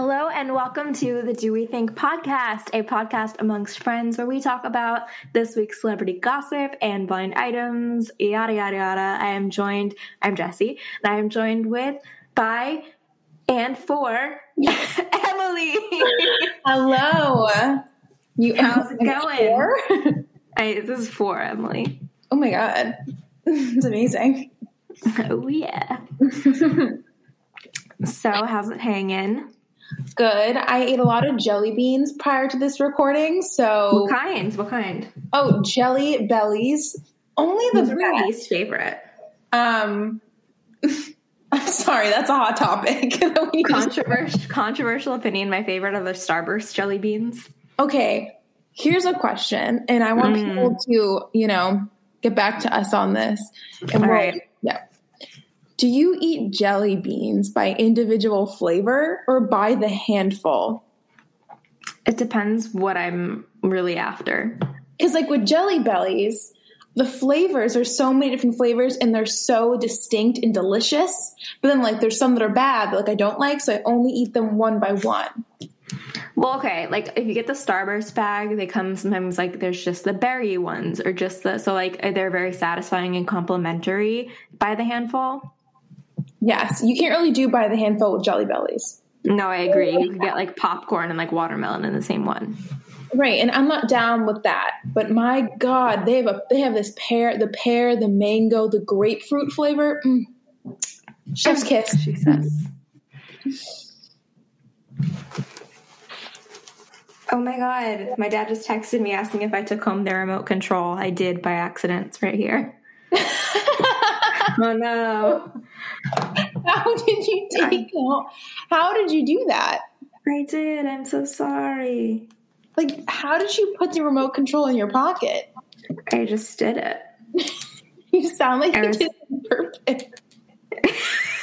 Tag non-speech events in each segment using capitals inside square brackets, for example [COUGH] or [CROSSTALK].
Hello and welcome to the Do We Think podcast, a podcast amongst friends where we talk about this week's celebrity gossip and blind items, yada yada yada. I am joined, I'm Jesse, and I am joined with by and for [LAUGHS] Emily. Hello. You how's it going? I, this is for Emily. Oh my god. It's amazing. [LAUGHS] Oh yeah. [LAUGHS] so how's it hanging? Good. I ate a lot of jelly beans prior to this recording. So what kinds? What kind? Oh, jelly bellies. Only the Those my least favorite. Um, [LAUGHS] I'm sorry, that's a hot topic. [LAUGHS] controversial, controversial opinion. My favorite are the Starburst jelly beans. Okay, here's a question, and I want mm. people to, you know, get back to us on this. And All right. Yeah. Do you eat jelly beans by individual flavor or by the handful? It depends what I'm really after. Because, like with jelly bellies, the flavors are so many different flavors and they're so distinct and delicious. But then, like, there's some that are bad, like I don't like, so I only eat them one by one. Well, okay, like if you get the Starburst bag, they come sometimes like there's just the berry ones or just the so like they're very satisfying and complimentary by the handful. Yes, you can't really do by the handful with Jelly Bellies. No, I agree. You could get like popcorn and like watermelon in the same one. Right, and I'm not down with that. But my God, they have a they have this pear, the pear, the mango, the grapefruit flavor. Mm. Chef's kiss. She says. Oh my god, my dad just texted me asking if I took home the remote control. I did by accident. It's right here. [LAUGHS] oh no. [LAUGHS] How did you take [LAUGHS] home? How did you do that? I did. I'm so sorry. Like, how did you put the remote control in your pocket? I just did it. [LAUGHS] you sound like I you was... did it perfect.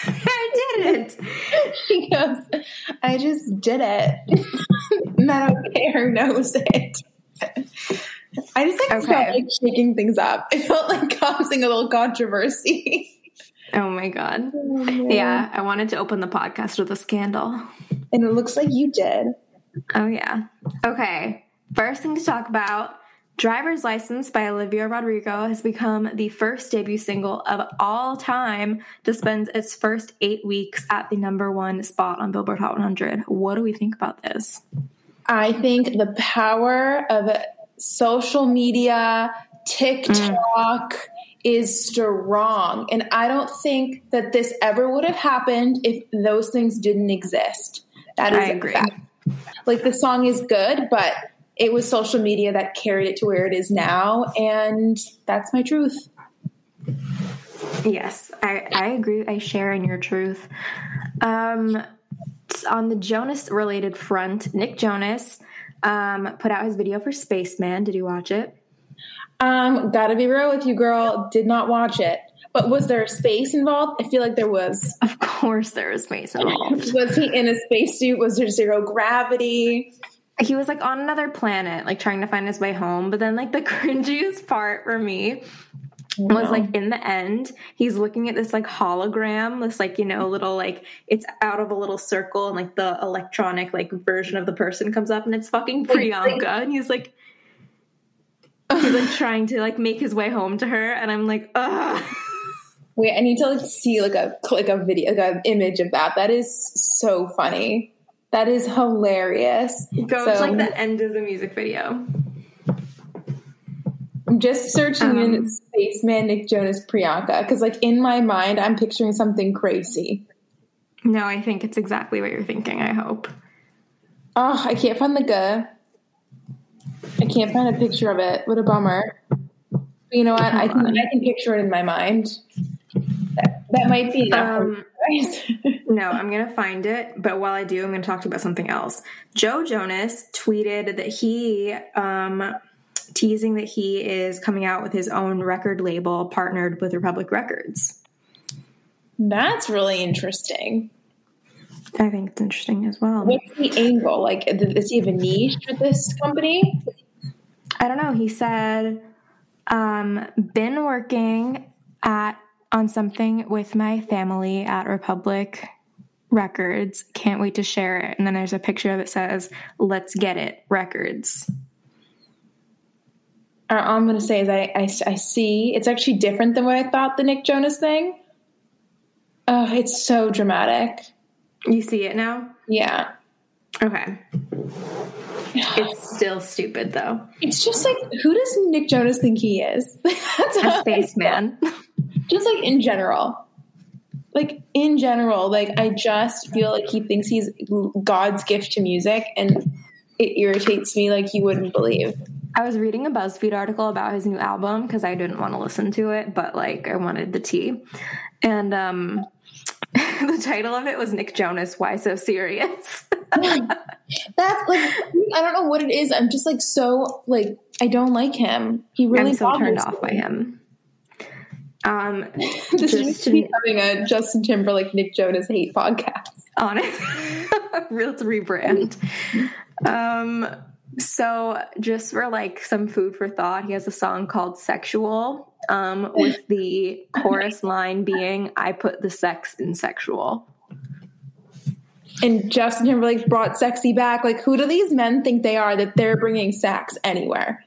I did it. She goes, I just did it. Meadow Care knows it. I just like okay. felt like shaking things up. I felt like causing a little controversy. [LAUGHS] Oh my god. Oh, yeah, I wanted to open the podcast with a scandal. And it looks like you did. Oh yeah. Okay. First thing to talk about Driver's License by Olivia Rodrigo has become the first debut single of all time to spend its first eight weeks at the number one spot on Billboard Hot 100. What do we think about this? I think the power of social media, TikTok mm. Is strong. And I don't think that this ever would have happened if those things didn't exist. That is I agree. Fact. Like the song is good, but it was social media that carried it to where it is now. And that's my truth. Yes, I, I agree. I share in your truth. Um, on the Jonas related front, Nick Jonas um, put out his video for Spaceman. Did you watch it? Um, gotta be real with you, girl. Did not watch it. But was there space involved? I feel like there was. Of course, there was space involved. was he in a spacesuit? Was there zero gravity? He was like on another planet, like trying to find his way home. But then, like, the [LAUGHS] cringiest part for me was like in the end he's looking at this like hologram this like you know little like it's out of a little circle and like the electronic like version of the person comes up and it's fucking priyanka and he's like he's like trying to like make his way home to her and i'm like ugh wait i need to like see like a like a video like an image of that that is so funny that is hilarious go so, like the end of the music video I'm just searching um, in Spaceman Nick Jonas Priyanka because, like, in my mind, I'm picturing something crazy. No, I think it's exactly what you're thinking. I hope. Oh, I can't find the good. I can't find a picture of it. What a bummer. But you know what? I can I can picture it in my mind. That, that might be um, [LAUGHS] no, I'm gonna find it. But while I do, I'm gonna talk to you about something else. Joe Jonas tweeted that he um, teasing that he is coming out with his own record label partnered with Republic Records. That's really interesting. I think it's interesting as well. What's the angle? Like, does he have a niche for this company? I don't know. He said, um, been working at on something with my family at Republic Records. Can't wait to share it. And then there's a picture that says, Let's Get It Records. Uh, all I'm going to say is I, I, I see it's actually different than what I thought the Nick Jonas thing. Oh, it's so dramatic. You see it now? Yeah. Okay. It's still stupid though. It's just like, who does Nick Jonas think he is? [LAUGHS] That's A spaceman. just like in general like in general like i just feel like he thinks he's god's gift to music and it irritates me like you wouldn't believe I was reading a BuzzFeed article about his new album because I didn't want to listen to it, but like I wanted the tea. And um [LAUGHS] the title of it was Nick Jonas, Why So Serious? [LAUGHS] that's like i don't know what it is i'm just like so like i don't like him he really I'm so turned bothers off by him. Um [LAUGHS] this just to- me having a justin timberlake nick jonas hate podcast on it. Real to rebrand. Um, so just for like some food for thought, he has a song called Sexual, um, with the chorus line being, I put the sex in sexual. and justin timberlake brought sexy back like who do these men think they are that they're bringing sex anywhere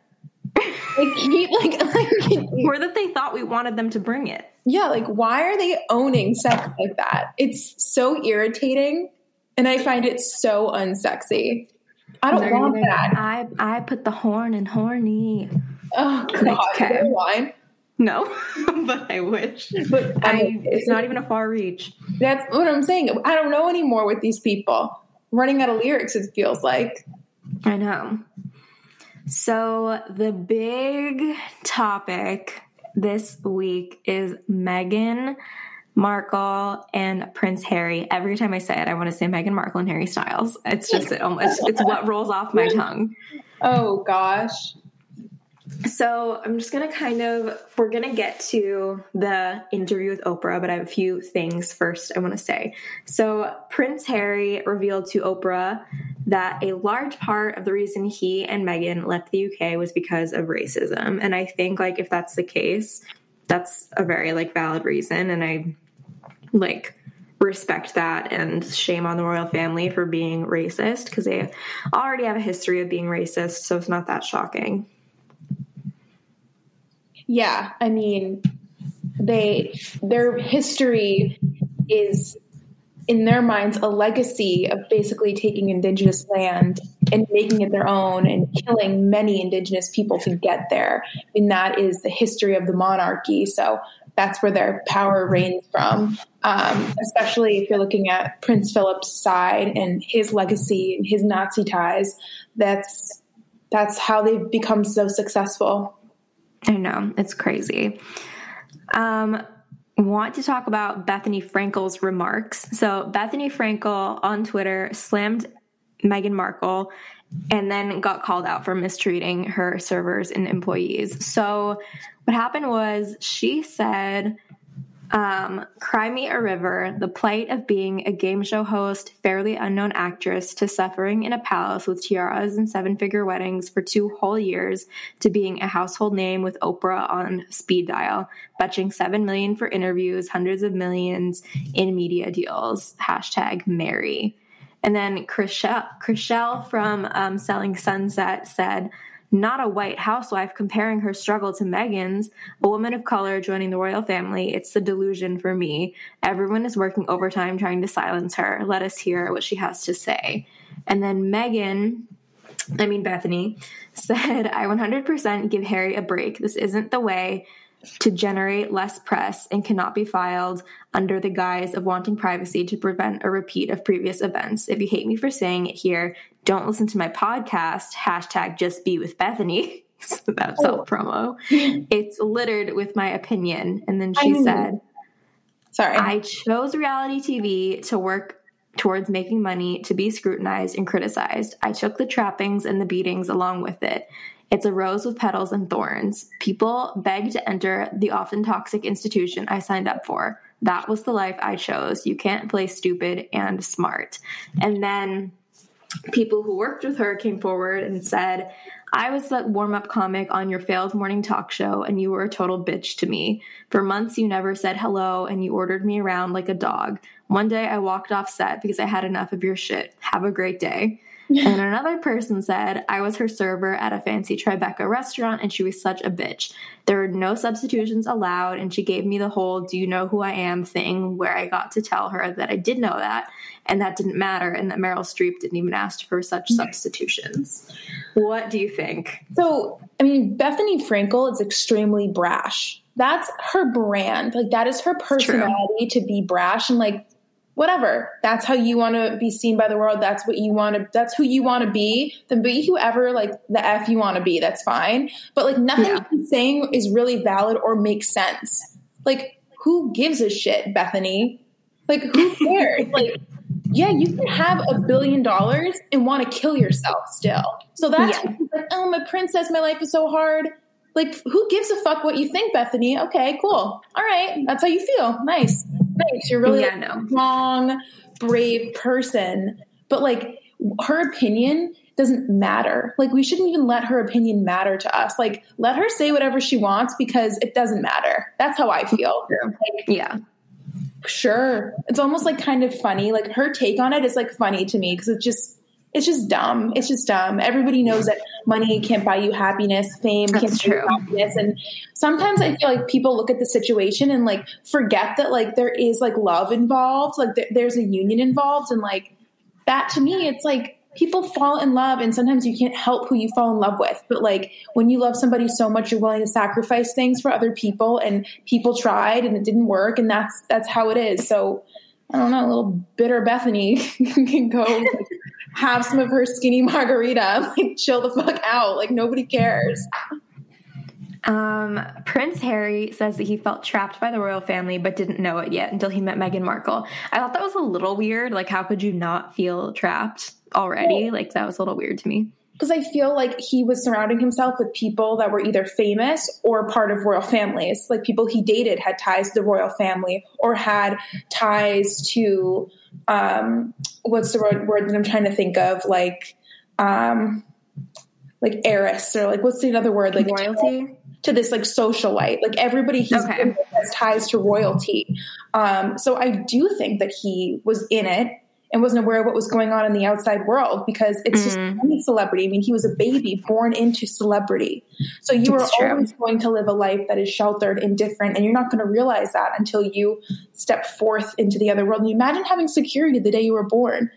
like he like, [LAUGHS] like Or that they thought we wanted them to bring it. Yeah, like why are they owning sex like that? It's so irritating and I find it so unsexy. I don't want gonna be like, that. I I put the horn in horny. Oh god, Okay. is there a line? No, [LAUGHS] but I wish. But I, I, it's not even a far reach. that's what I'm saying. I don't know anymore with these people. running out of lyrics, it feels like. I know. So, the big topic this week is Meghan Markle and Prince Harry. Every time I say it, I want to say Meghan Markle and Harry Styles. It's just it almost it's what rolls off my [LAUGHS] tongue. Oh gosh. So I'm just gonna kind of we're gonna get to the interview with Oprah, but I have a few things first I want to say. So Prince Harry revealed to Oprah that a large part of the reason he and Meghan left the UK was because of racism, and I think like if that's the case, that's a very like valid reason, and I like respect that and shame on the royal family for being racist because they already have a history of being racist, so it's not that shocking. Yeah, I mean, they their history is in their minds a legacy of basically taking indigenous land and making it their own and killing many indigenous people to get there. And that is the history of the monarchy. So that's where their power reigns from. Um, especially if you're looking at Prince Philip's side and his legacy and his Nazi ties. That's that's how they've become so successful. I know, it's crazy. Um, want to talk about Bethenny Frankel's remarks. So, Bethenny Frankel on Twitter slammed Meghan Markle and then got called out for mistreating her servers and employees. So, what happened was she said, um, Cry Me a River, the plight of being a game show host, fairly unknown actress, to suffering in a palace with tiaras and seven figure weddings for two whole years, to being a household name with Oprah on speed dial, fetching seven million for interviews, hundreds of millions in media deals. Hashtag Mary. And then Chrishell, Chrishell from um, Selling Sunset said, not a white housewife comparing her struggle to Meghan's, a woman of color joining the royal family. It's the delusion for me. Everyone is working overtime trying to silence her. Let us hear what she has to say. And then Meghan, I mean Bethenny, [LAUGHS] said, I 100% give Harry a break. This isn't the way to generate less press and cannot be filed under the guise of wanting privacy to prevent a repeat of previous events. If you hate me for saying it here, don't listen to my podcast, hashtag just be with Bethenny. [LAUGHS] so that's self oh. promo. [LAUGHS] It's littered with my opinion. And then she I- said, Sorry. I chose reality TV to work towards making money, to be scrutinized and criticized. I took the trappings and the beatings along with it. It's a rose with petals and thorns. People beg to enter the often toxic institution I signed up for. That was the life I chose. You can't play stupid and smart. And then people who worked with her came forward and said, I was the warm up comic on your failed morning talk show, and you were a total bitch to me. For months, you never said hello, and you ordered me around like a dog. One day I walked off set because I had enough of your shit. Have a great day. And another person said, I was her server at a fancy Tribeca restaurant and she was such a bitch. There were no substitutions allowed, and she gave me the whole do you know who I am thing where I got to tell her that I did know that and that didn't matter and that Meryl Streep didn't even ask for such substitutions. What do you think? So, I mean, Bethenny Frankel is extremely brash. That's her brand. Like, that is her personality True. to be brash. And, like, whatever. That's how you want to be seen by the world. That's what you want to, that's who you want to be. Then be whoever, like, the F you want to be. That's fine. But, like, nothing yeah. saying is really valid or makes sense. Like, who gives a shit, bethenny Like, who [LAUGHS] cares? like, yeah, you can have a billion dollars and want to kill yourself still. So that's yeah. like, oh, my princess, my life is so hard. Like, who gives a fuck what you think, bethenny Okay, cool. All right, that's how you feel. Nice nice. You're really yeah, like no. strong, brave person. But like her opinion doesn't matter. Like we shouldn't even let her opinion matter to us. Like let her say whatever she wants because it doesn't matter. That's how I feel. Like, yeah. Sure. It's almost like kind of funny. Like her take on it is like funny to me because it just it's just dumb. It's just dumb. Everybody knows that money can't buy you happiness, fame That's can't true. buy you happiness. And sometimes I feel like people look at the situation and like forget that like there is like love involved, like th- there's a union involved. And like that to me, it's like people fall in love and sometimes you can't help who you fall in love with. But like when you love somebody so much, you're willing to sacrifice things for other people and people tried and it didn't work. And that's, that's how it is. So I don't know, a little bitter bethenny [LAUGHS] can go have some of her skinny [LAUGHS] margarita, like chill the fuck out. Like nobody cares. Um, Prince Harry says that he felt trapped by the royal family but didn't know it yet until he met Meghan Markle. I thought that was a little weird. Like, how could you not feel trapped already? Like, that was a little weird to me. Because I feel like he was surrounding himself with people that were either famous or part of royal families. Like, people he dated had ties to the royal family or had ties to um, what's the word, word that I'm trying to think of? Like, um, like heiress or like what's the other word? Like royalty to this like socialite. Like everybody he's okay. has ties to royalty. Um, so I do think that he was in it and wasn't aware of what was going on in the outside world because it's just mm. any celebrity. I mean, he was a baby born into celebrity. So you it's are true. always going to live a life that is sheltered and different, and you're not going to realize that until you step forth into the other world. And you imagine having security the day you were born.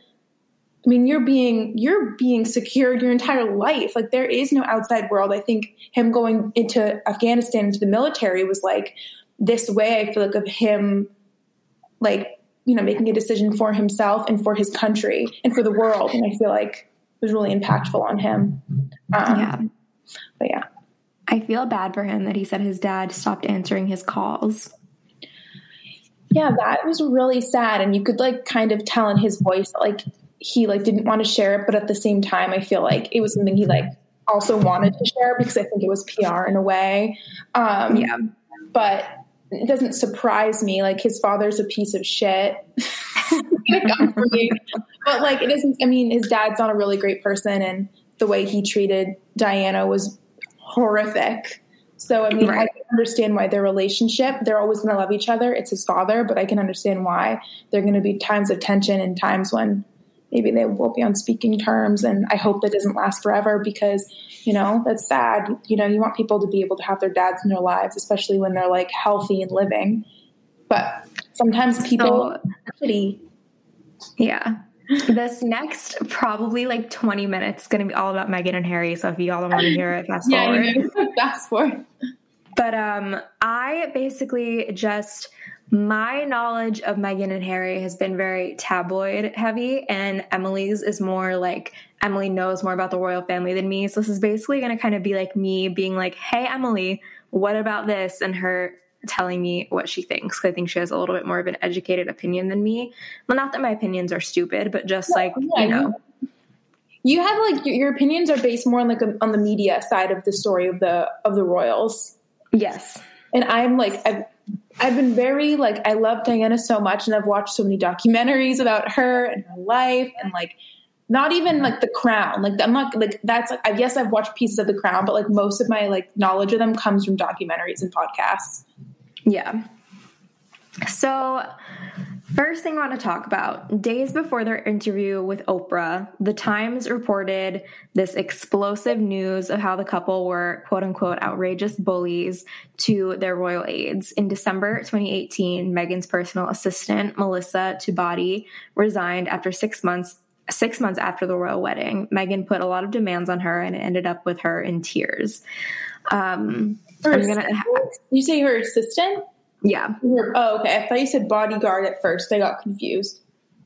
I mean, you're being you're being secured your entire life. Like there is no outside world. I think him going into Afghanistan into the military was like this way. I feel like of him, like you know, making a decision for himself and for his country and for the world. And I feel like it was really impactful on him. Um, yeah. But yeah. I feel bad for him that he said his dad stopped answering his calls. Yeah, that was really sad. And you could like kind of tell in his voice that like he like didn't want to share it, but at the same time I feel like it was something he like also wanted to share because I think it was PR in a way. Um, yeah. But it doesn't surprise me. Like his father's a piece of shit. [LAUGHS] but like it isn't. I mean, his dad's not a really great person, and the way he treated Diana was horrific. So I mean, right. I can understand why their relationship. They're always going to love each other. It's his father, but I can understand why there are going to be times of tension and times when maybe they will be on speaking terms. And I hope that doesn't last forever because you know that's sad you know you want people to be able to have their dads in their lives especially when they're like healthy and living but sometimes people so, yeah this next probably like 20 minutes is going to be all about meghan and Harry. So if y'all don't want to hear it, fast [LAUGHS] yeah, forward. [LAUGHS] fast forward. But um, I basically just my knowledge of Meghan and Harry has been very tabloid heavy, and Emily's is more like Emily knows more about the royal family than me. So this is basically going to kind of be like me being like, "Hey, Emily, what about this?" and her telling me what she thinks. I think she has a little bit more of an educated opinion than me. Well, not that my opinions are stupid, but just like yeah, you know. You have like your opinions are based more on like a, on the media side of the story of the of the royals. Yes. And I'm like I've I've been very like I love Diana so much and I've watched so many documentaries about her and her life and like not even like the crown. Like i'm not like that's i guess i've watched pieces of the crown but like most of my like knowledge of them comes from documentaries and podcasts. Yeah. So First thing I want to talk about days before their interview with Oprah, the Times reported this explosive news of how the couple were quote unquote outrageous bullies to their royal aides. In December 2018, Meghan's personal assistant, Melissa Touabti, resigned after six months. Six months after the royal wedding, Meghan put a lot of demands on her and it ended up with her in tears. Um, I'm gonna. You say her assistant? Yeah. Oh, okay. I thought you said bodyguard at first. I got confused.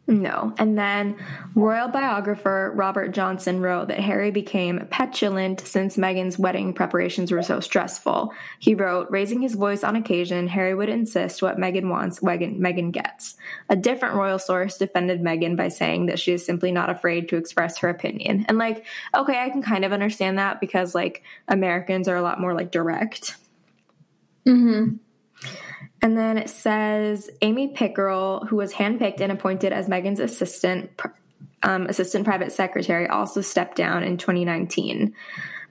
No. And then royal biographer Robert Jobson wrote that Harry became petulant since Meghan's wedding preparations were so stressful. He wrote, raising his voice on occasion, Harry would insist what Meghan wants, Meghan, Meghan gets. A different royal source defended Meghan by saying that she is simply not afraid to express her opinion. And like, okay, I can kind of understand that because like Americans are a lot more like direct. Mm-hmm. And then it says Amy Pickerill, who was handpicked and appointed as Meghan's assistant, um, assistant private secretary, also stepped down in 2019.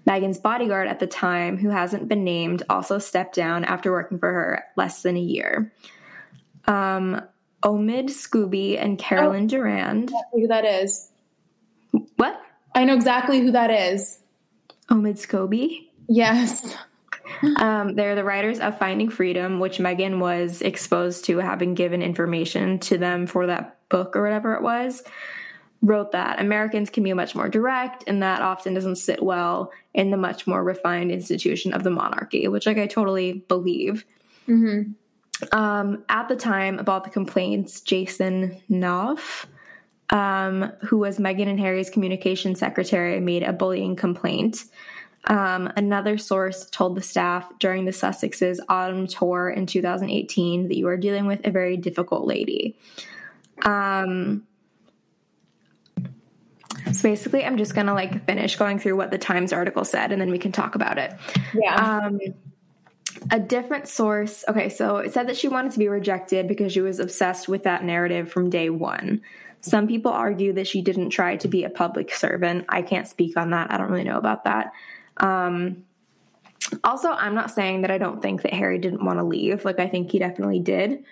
Meghan's bodyguard at the time, who hasn't been named, also stepped down after working for her less than a year. Um, Omid Scobie and Carolyn oh, Durand. Who that is? What? I know exactly who that is. Omid Scobie. Yes. Um, they're the writers of Finding Freedom, which Meghan was exposed to having given information to them for that book or whatever it was. Wrote that Americans can be much more direct, and that often doesn't sit well in the much more refined institution of the monarchy, which, like, I totally believe. Mm-hmm. Um, at the time about the complaints, Jason Knauf, um, who was Meghan and Harry's communication secretary, made a bullying complaint. Um, another source told the staff during the Sussex's autumn tour in 2018 that you are dealing with a very difficult lady. Um, so basically, I'm just gonna like finish going through what the Times article said, and then we can talk about it. Yeah. Um, a different source. Okay, so it said that she wanted to be rejected because she was obsessed with that narrative from day one. Some people argue that she didn't try to be a public servant. I can't speak on that. I don't really know about that. Um, also, I'm not saying that I don't think that Harry didn't want to leave. Like, I think he definitely did.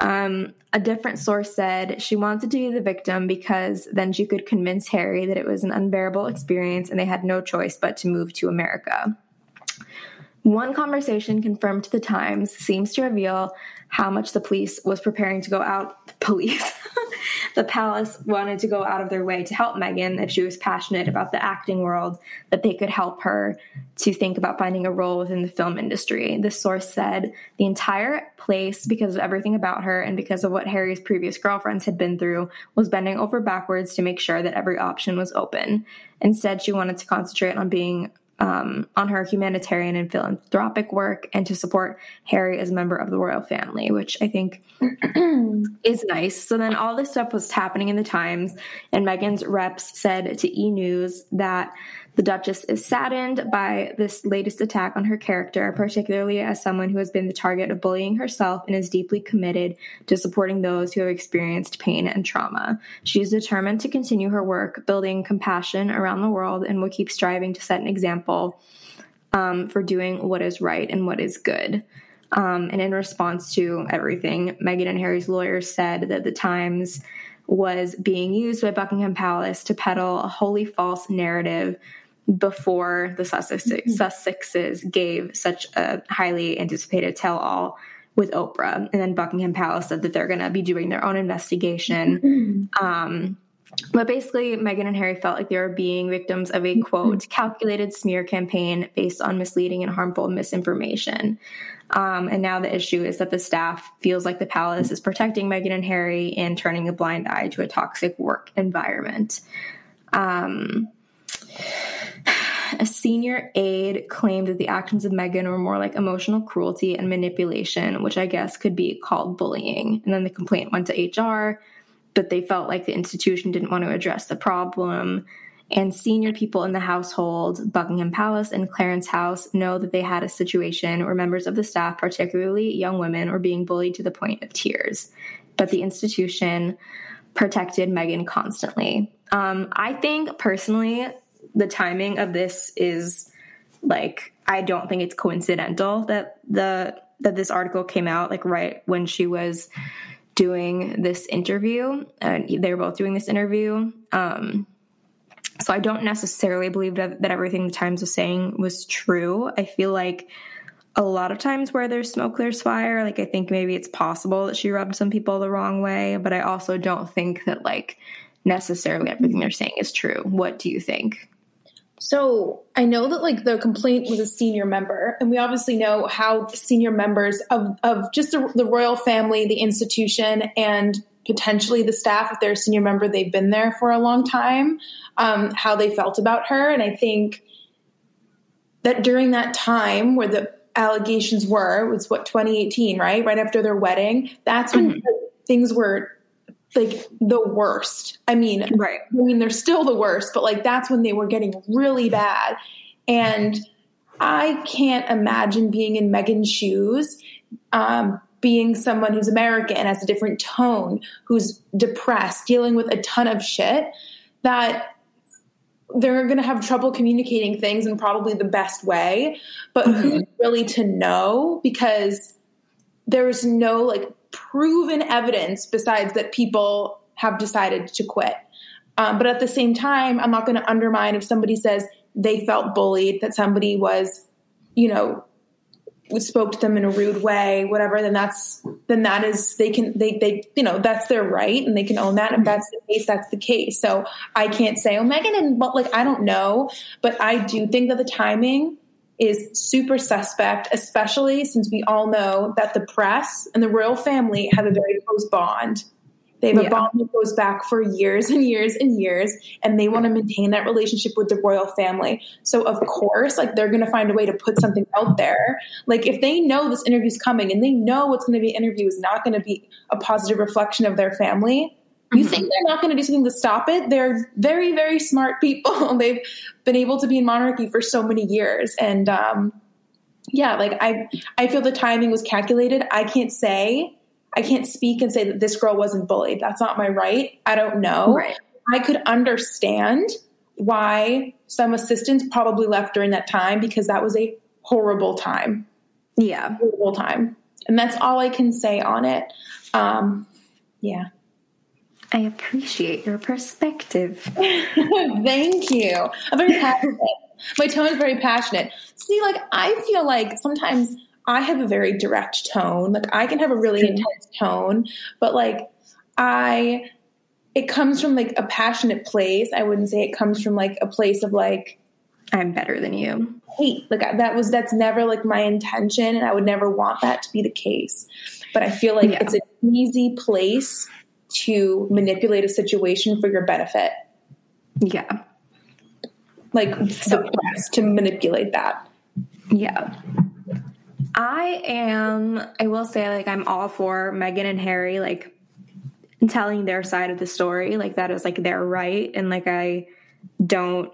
Um, a different source said she wanted to be the victim because then she could convince Harry that it was an unbearable experience and they had no choice but to move to America. One conversation confirmed to the Times seems to reveal how much the police was preparing to go out. The police, [LAUGHS] the palace wanted to go out of their way to help Meghan if she was passionate about the acting world, that they could help her to think about finding a role within the film industry. The source said the entire place, because of everything about her and because of what Harry's previous girlfriends had been through, was bending over backwards to make sure that every option was open. Instead, she wanted to concentrate on being um, on her humanitarian and philanthropic work and to support Harry as a member of the royal family, which I think [CLEARS THROAT] is nice. So then all this stuff was happening in the Times, and Meghan's reps said to E News that the Duchess is saddened by this latest attack on her character, particularly as someone who has been the target of bullying herself and is deeply committed to supporting those who have experienced pain and trauma. She is determined to continue her work building compassion around the world and will keep striving to set an example um, for doing what is right and what is good. Um, and in response to everything, Meghan and Harry's lawyers said that the Times was being used by Buckingham Palace to peddle a wholly false narrative before the Sussexes, mm-hmm. Sussexes gave such a highly anticipated tell all with Oprah. And then Buckingham Palace said that they're going to be doing their own investigation. Mm-hmm. Um, but basically, Meghan and Harry felt like they were being victims of a mm-hmm. quote, calculated smear campaign based on misleading and harmful misinformation. Um, and now the issue is that the staff feels like the palace is protecting Meghan and Harry and turning a blind eye to a toxic work environment. Um, a senior aide claimed that the actions of Meghan were more like emotional cruelty and manipulation, which I guess could be called bullying. And then the complaint went to HR, but they felt like the institution didn't want to address the problem. And senior people in the household, Buckingham Palace and Clarence House, know that they had a situation where members of the staff, particularly young women, were being bullied to the point of tears. But the institution protected Meghan constantly. Um, I think personally, the timing of this is like I don't think it's coincidental that the that this article came out like right when she was doing this interview. They're both doing this interview. Um, so I don't necessarily believe that, that everything the Times was saying was true. I feel like a lot of times where there's smoke, there's fire. Like I think maybe it's possible that she rubbed some people the wrong way, but I also don't think that like necessarily everything they're saying is true. What do you think? So I know that like the complaint was a senior member, and we obviously know how senior members of, of just the, the royal family, the institution, and potentially the staff, if they're a senior member, they've been there for a long time, um, how they felt about her. And I think that during that time where the allegations were, was what, 2018, right? Right after their wedding, that's when mm-hmm. things were like the worst. I mean, right. I mean, they're still the worst, but like that's when they were getting really bad. And I can't imagine being in Meghan's shoes, um, being someone who's American, has a different tone, who's depressed, dealing with a ton of shit, that they're going to have trouble communicating things in probably the best way. But mm-hmm. who's really to know? Because there's no like proven evidence besides that people have decided to quit. Um, but at the same time, I'm not going to undermine if somebody says they felt bullied, that somebody was, you know, spoke to them in a rude way, whatever. Then that's then that is they can they they you know that's their right and they can own that. If that's the case, that's the case. So I can't say oh Meghan and like I don't know, but I do think that the timing is super suspect, especially since we all know that the press and the royal family have a very close bond. They have yeah. a bond that goes back for years and years and years, and they want to maintain that relationship with the royal family. So, of course, like they're going to find a way to put something out there. Like, if they know this interview is coming and they know what's going to be interview is not going to be a positive reflection of their family, you mm-hmm. think they're not going to do something to stop it? They're very, very smart people. [LAUGHS] They've been able to be in monarchy for so many years. And um, yeah, like I, I feel the timing was calculated. I can't say, I can't speak and say that this girl wasn't bullied. That's not my right. I don't know. Right. I could understand why some assistants probably left during that time because that was a horrible time. Yeah. Horrible time. And that's all I can say on it. Um, yeah. I appreciate your perspective. [LAUGHS] Thank you. I'm very passionate. My tone is very passionate. See, like, I feel like sometimes I have a very direct tone. Like, I can have a really mm-hmm. intense tone, but like, I, it comes from like a passionate place. I wouldn't say it comes from like a place of like, I'm better than you. Hate. Like, that was, that's never like my intention. And I would never want that to be the case. But I feel like yeah. it's an easy place to manipulate a situation for your benefit. Yeah. Like so, to manipulate that. Yeah. I am, I will say, like, I'm all for Meghan and Harry, like, telling their side of the story. Like, that is, like, their right. And, like, I don't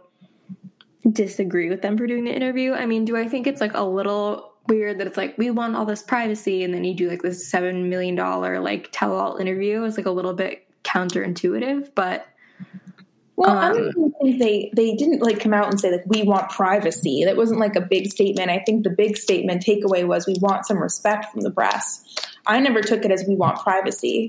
disagree with them for doing the interview. I mean, do I think it's, like, a little weird that it's like we want all this privacy and then you do like this seven million dollar like tell all interview is like a little bit counterintuitive but well, um, I don't think they they didn't like come out and say like we want privacy. That wasn't like a big statement. I think the big statement takeaway was we want some respect from the press. I never took it as we want privacy.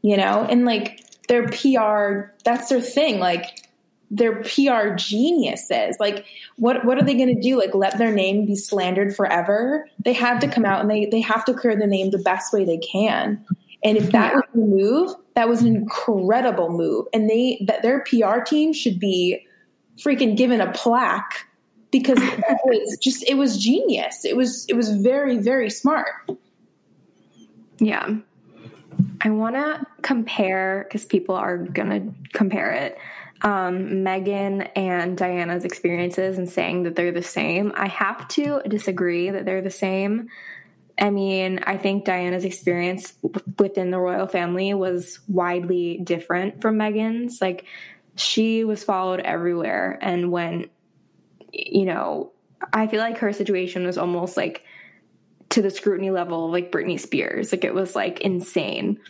You know, and like their PR, that's their thing. Like they're PR geniuses. Like, what what are they going to do? Like, let their name be slandered forever? They have to come out and they they have to clear the name the best way they can. And if that was the move, that was an incredible move. And they that their PR team should be freaking given a plaque because it [LAUGHS] was just it was genius. It was it was very very smart. Yeah. I want to compare because people are going to compare it um, Meghan and Diana's experiences and saying that they're the same. I have to disagree that they're the same. I mean, I think Diana's experience within the royal family was widely different from Meghan's. Like, she was followed everywhere. And when, you know, I feel like her situation was almost like to the scrutiny level of like Britney Spears. Like, it was like insane.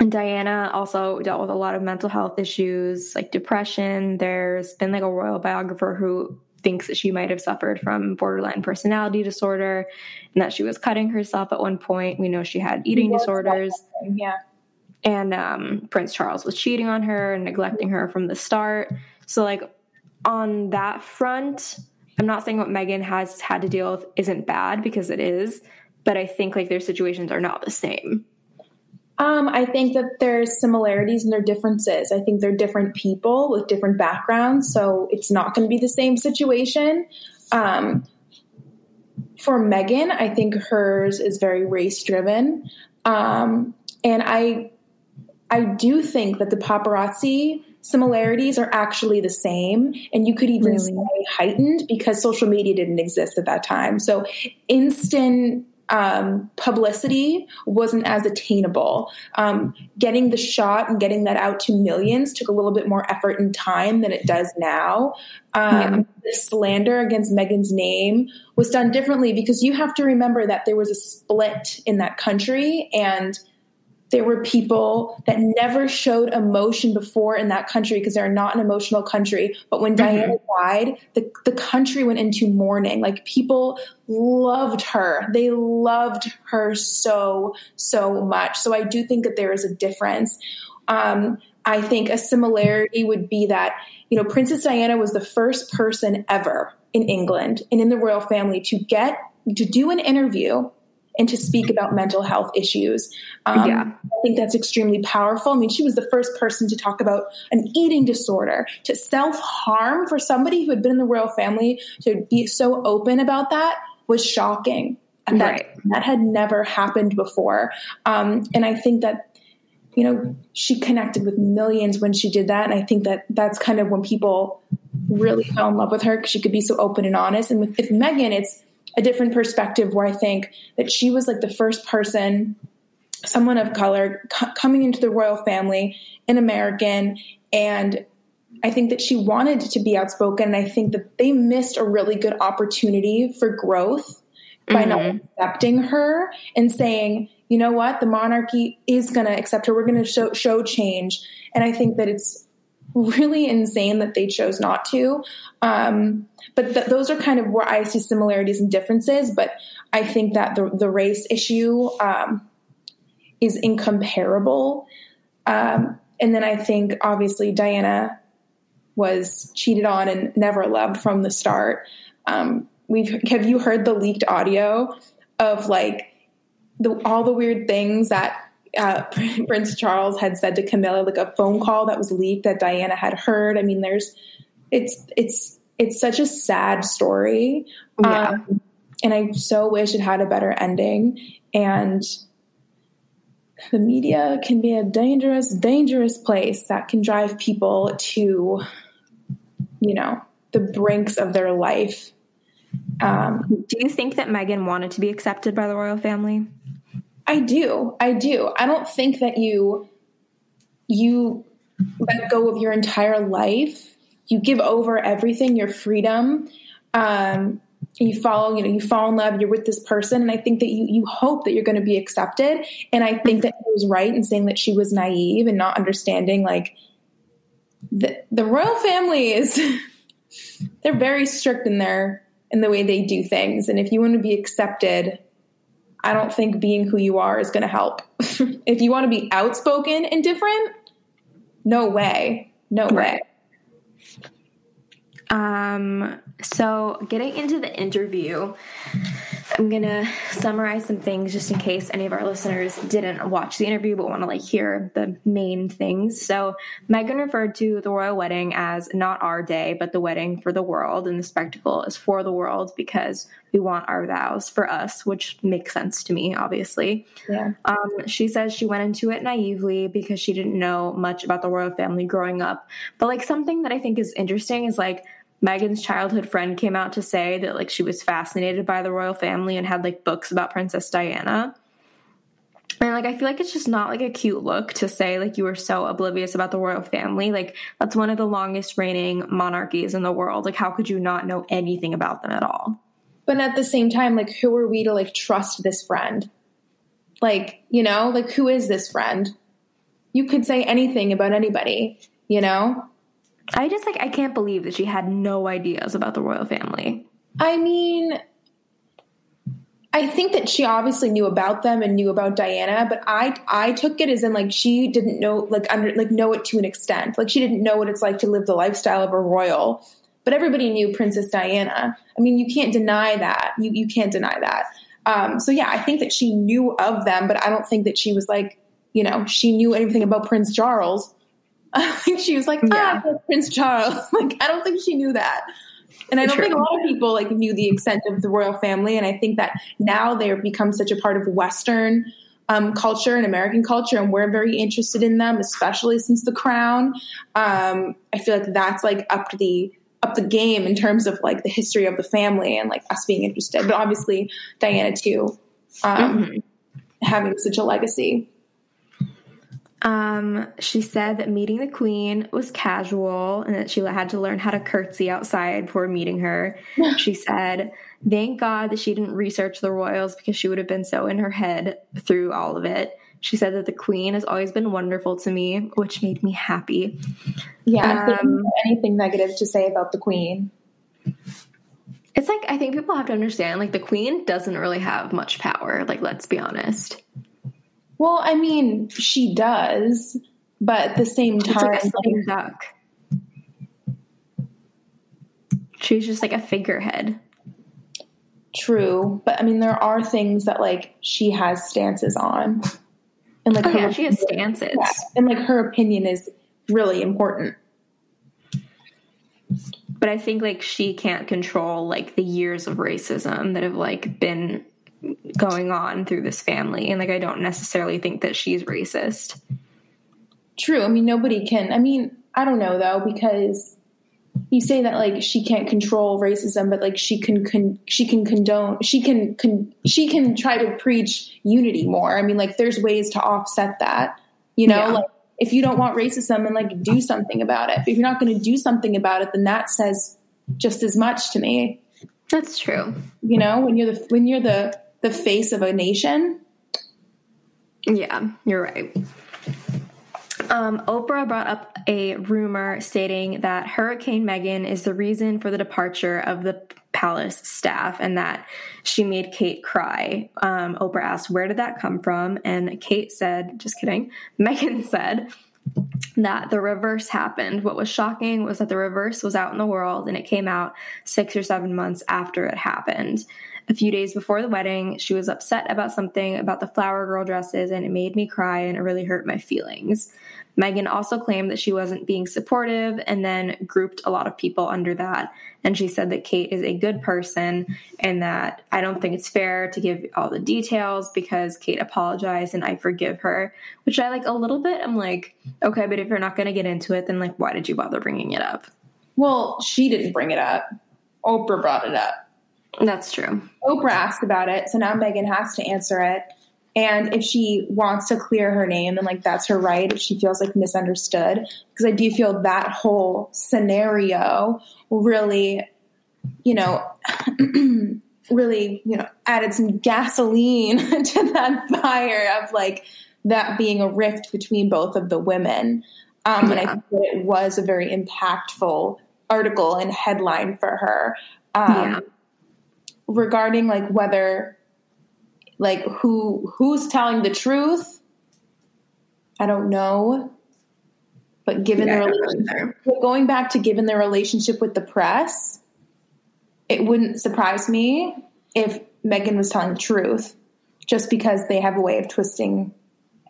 And Diana also dealt with a lot of mental health issues like depression. There's been like a royal biographer who thinks that she might have suffered from borderline personality disorder and that she was cutting herself at one point. We know she had eating disorders. Yeah. And um, Prince Charles was cheating on her and neglecting her from the start. So, like, on that front, I'm not saying what Meghan has had to deal with isn't bad because it is, but I think like their situations are not the same. Um, I think that there's similarities and there are differences. I think they're different people with different backgrounds, so it's not going to be the same situation. Um, for Meghan, I think hers is very race driven, um, and I I do think that the paparazzi similarities are actually the same, and you could even really? say heightened because social media didn't exist at that time. So instant um, publicity wasn't as attainable. Um, getting the shot and getting that out to millions took a little bit more effort and time than it does now. Um, yeah. The slander against Meghan's name was done differently because you have to remember that there was a split in that country and there were people that never showed emotion before in that country because they're not an emotional country. But when mm-hmm. Diana died, the, the country went into mourning. Like people loved her. They loved her so, so much. So I do think that there is a difference. Um, I think a similarity would be that, you know, Princess Diana was the first person ever in England and in the royal family to get to do an interview and to speak about mental health issues. Um, yeah. I think that's extremely powerful. I mean, she was the first person to talk about an eating disorder, to self harm for somebody who had been in the royal family to be so open about that was shocking. And that, right. that had never happened before. Um, and I think that, you know, she connected with millions when she did that. And I think that that's kind of when people really fell in love with her because she could be so open and honest. And with, with Meghan, it's, a different perspective where I think that she was like the first person, someone of color, c- coming into the royal family, an American, and I think that she wanted to be outspoken. And I think that they missed a really good opportunity for growth by mm-hmm. not accepting her and saying, you know what, the monarchy is going to accept her. We're going to show, show change. And I think that it's really insane that they chose not to. Um, but th- those are kind of where I see similarities and differences. But I think that the, the race issue um, is incomparable. Um, and then I think obviously Diana was cheated on and never loved from the start. Um, we've have you heard the leaked audio of like the, all the weird things that uh, [LAUGHS] Prince Charles had said to Camilla, like a phone call that was leaked that Diana had heard. I mean, there's it's it's it's such a sad story. Yeah. Um, and I so wish it had a better ending. And the media can be a dangerous, dangerous place that can drive people to, you know, the brinks of their life. Um, do you think that Meghan wanted to be accepted by the royal family? I do. I do. I don't think that you you let go of your entire life. You give over everything, your freedom. Um, you follow, you know, you fall in love, you're with this person, and I think that you you hope that you're going to be accepted. And I think that he was right in saying that she was naive and not understanding like the the royal family is [LAUGHS] they're very strict in their in the way they do things. And if you want to be accepted, I don't think being who you are is going to help. [LAUGHS] if you want to be outspoken and different, no way. No way. Um, so getting into the interview, I'm gonna summarize some things just in case any of our listeners didn't watch the interview but want to like hear the main things. So Meghan referred to the royal wedding as not our day, but the wedding for the world, and the spectacle is for the world because we want our vows for us, which makes sense to me, obviously. Yeah. Um, she says she went into it naively because she didn't know much about the royal family growing up. But like something that I think is interesting is like Meghan's childhood friend came out to say that like she was fascinated by the royal family and had like books about Princess Diana. And like I feel like it's just not like a cute look to say like you were so oblivious about the royal family. Like that's one of the longest reigning monarchies in the world. Like how could you not know anything about them at all? But at the same time, like who are we to like trust this friend? Like, you know, like who is this friend? You could say anything about anybody, you know? I just like I can't believe that she had no ideas about the royal family. I mean, I think that she obviously knew about them and knew about Diana, but I I took it as in like she didn't know like under like know it to an extent. Like she didn't know what it's like to live the lifestyle of a royal. But everybody knew Princess Diana. I mean, you can't deny that. You you can't deny that. Um, so yeah, I think that she knew of them, but I don't think that she was like, you know, she knew anything about Prince Charles. [LAUGHS] I think she was like, ah, yeah. Prince Charles. [LAUGHS] Like, I don't think she knew that. And I don't True. think a lot of people like knew the extent of the royal family. And I think that now they've become such a part of Western um, culture and American culture, and we're very interested in them, especially since the crown. Um, I feel like that's like up to the up the game in terms of like the history of the family and like us being interested. But obviously, Diana too, um, mm-hmm. having such a legacy. Um, she said that meeting the queen was casual and that she had to learn how to curtsy outside before meeting her. [LAUGHS] she said, Thank God that she didn't research the royals because she would have been so in her head through all of it. She said that the queen has always been wonderful to me, which made me happy. Yeah, um, anything negative to say about the queen. It's like I think people have to understand like the queen doesn't really have much power, like let's be honest. Well, I mean, she does, but at the same time, like duck. She's just like a figurehead. True, but I mean, there are things that like she has stances on, and like oh, yeah, she has stances, yeah, and like her opinion is really important. But I think like she can't control like the years of racism that have like been going on through this family and like I don't necessarily think that she's racist. True. I mean nobody can. I mean, I don't know though because you say that like she can't control racism but like she can con- she can condone she can con- she can try to preach unity more. I mean like there's ways to offset that. You know, yeah. like if you don't want racism and like do something about it. But if you're not going to do something about it then that says just as much to me. That's true. You know, when you're the when you're the the face of a nation. Yeah, you're right. Um, Oprah brought up a rumor stating that Hurricane Meghan is the reason for the departure of the palace staff and that she made Kate cry. Um, Oprah asked, Where did that come from? And Kate said, Just kidding. [LAUGHS] Meghan said, that the reverse happened. What was shocking was that the reverse was out in the world and it came out six or seven months after it happened. A few days before the wedding, she was upset about something about the flower girl dresses, and it made me cry and it really hurt my feelings. Meghan also claimed that she wasn't being supportive and then grouped a lot of people under that. And she said that Kate is a good person and that I don't think it's fair to give all the details because Kate apologized and I forgive her, which I like a little bit. I'm like, okay, but if you're not going to get into it, then like, why did you bother bringing it up? Well, she didn't bring it up. Oprah brought it up. That's true. Oprah asked about it, so now Meghan has to answer it. And if she wants to clear her name, and like that's her right, if she feels like misunderstood, because I do feel that whole scenario really, you know, [CLEARS THROAT] really, you know, added some gasoline [LAUGHS] to that fire of like that being a rift between both of the women. Um, yeah. And I think that it was a very impactful article and headline for her. Um, yeah regarding like whether like who who's telling the truth i don't know. But given yeah, the relationship going back to given the relationship with the press it wouldn't surprise me if meghan was telling the truth just because they have a way of twisting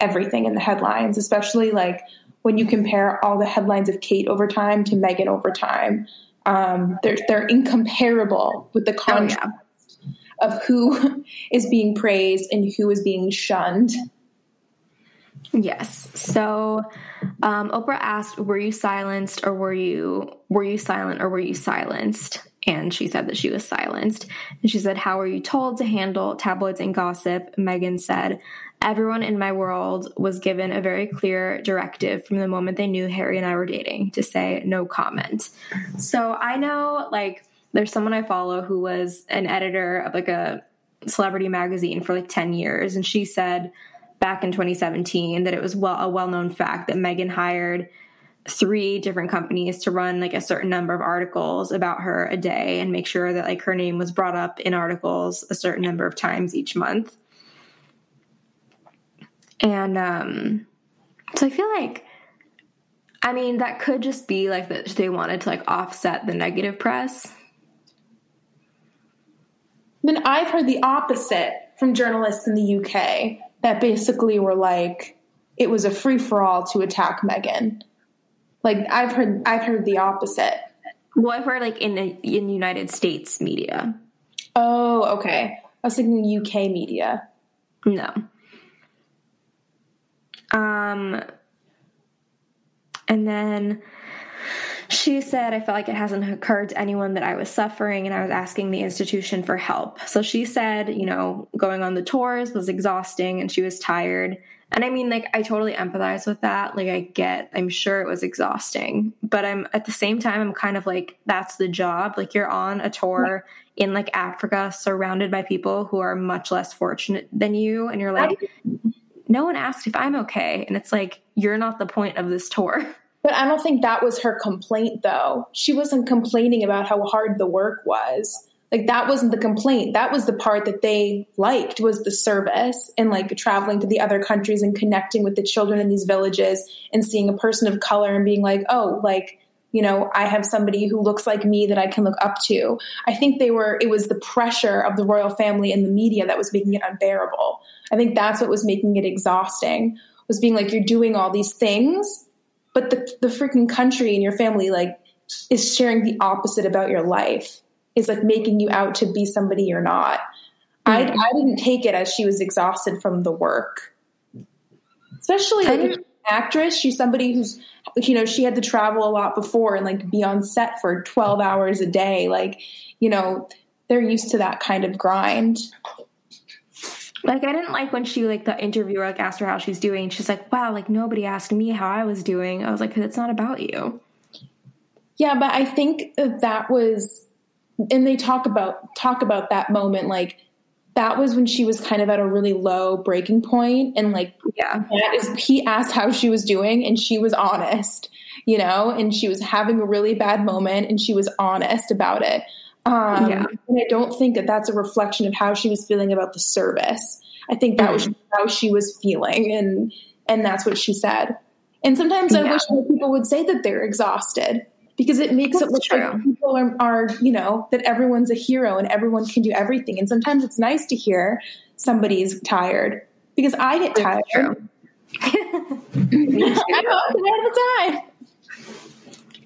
everything in the headlines especially like when you compare all the headlines of kate over time to meghan over time um, they're, they're incomparable with the contrast oh, yeah of who [LAUGHS] is being praised and who is being shunned. Yes. So um, Oprah asked, "Were you silenced, or were you were you silent, or were you silenced?" And she said that she was silenced. And she said, "How were you told to handle tabloids and gossip?" Meghan said, "Everyone in my world was given a very clear directive from the moment they knew Harry and I were dating to say no comment." So I know, like there's someone I follow who was an editor of like a celebrity magazine for like 10 years. And she said back in 2017 that it was well a well known fact that Meghan hired three different companies to run like a certain number of articles about her a day and make sure that like her name was brought up in articles a certain number of times each month. And um so I feel like I mean that could just be like that they wanted to like offset the negative press. Mean I've heard the opposite from journalists in the UK that basically were like it was a free for all to attack Meghan like I've heard I've heard the opposite. Well, I've heard like in the, in United States media. Oh, okay. I was thinking UK media. No. Um, and then she said, I felt like it hasn't occurred to anyone that I was suffering and I was asking the institution for help. So she said, you know, going on the tours was exhausting and she was tired. And I mean, like, I totally empathize with that. Like, I get, I'm sure it was exhausting, but I'm at the same time, I'm kind of like, that's the job. Like, you're on a tour in like Africa, surrounded by people who are much less fortunate than you. And you're like, no one asked if I'm okay. And it's like, you're not the point of this tour. [LAUGHS] But I don't think that was her complaint, though. She wasn't complaining about how hard the work was. Like that wasn't the complaint. That was the part that they liked was the service and like traveling to the other countries and connecting with the children in these villages and seeing a person of color and being like oh like you know i have somebody who looks like me that i can look up to. I think they were it was the pressure of the royal family and the media that was making it unbearable. I think that's what was making it exhausting was being like you're doing all these things but the the freaking country and your family like is sharing the opposite about your life is like making you out to be somebody you're not. I, hmm. I didn't take it as she was exhausted from the work. Especially like an actress, she's somebody who's you know, she had to travel a lot before and like be on set for 12 hours a day. Like, you know, they're used to that kind of grind. Like I didn't like when she like the interviewer like asked her how she's doing. She's like, "Wow, like nobody asked me how I was doing." I was like, "Cause "It's not about you." Yeah, but I think that was and they talk about talk about that moment like that was when she was kind of at a really low breaking point and like yeah that is he asked how she was doing and she was honest you know and she was having a really bad moment and she was honest about it um, yeah. and i don't think that that's a reflection of how she was feeling about the service i think that mm was how she was feeling and and that's what she said and sometimes i wish people would say that they're exhausted because it makes That's it look true. like people are, are, you know, that everyone's a hero and everyone can do everything. And sometimes it's nice to hear somebody's tired because I get tired. [LAUGHS] I'm all the time.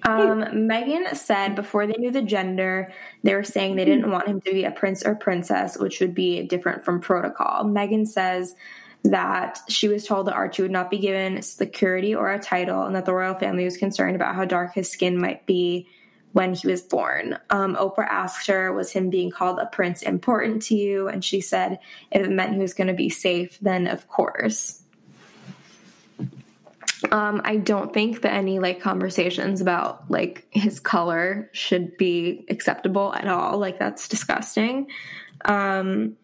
Um, Meghan said before they knew the gender, they were saying they didn't want him to be a prince or princess, which would be different from protocol. Meghan says that she was told that Archie would not be given security or a title, and that the royal family was concerned about how dark his skin might be when he was born. Um, Oprah asked her, Was him being called a prince important to you? And she said, If it meant he was going to be safe, then of course. Um, I don't think that any like conversations about like his color should be acceptable at all. Like that's disgusting. Um,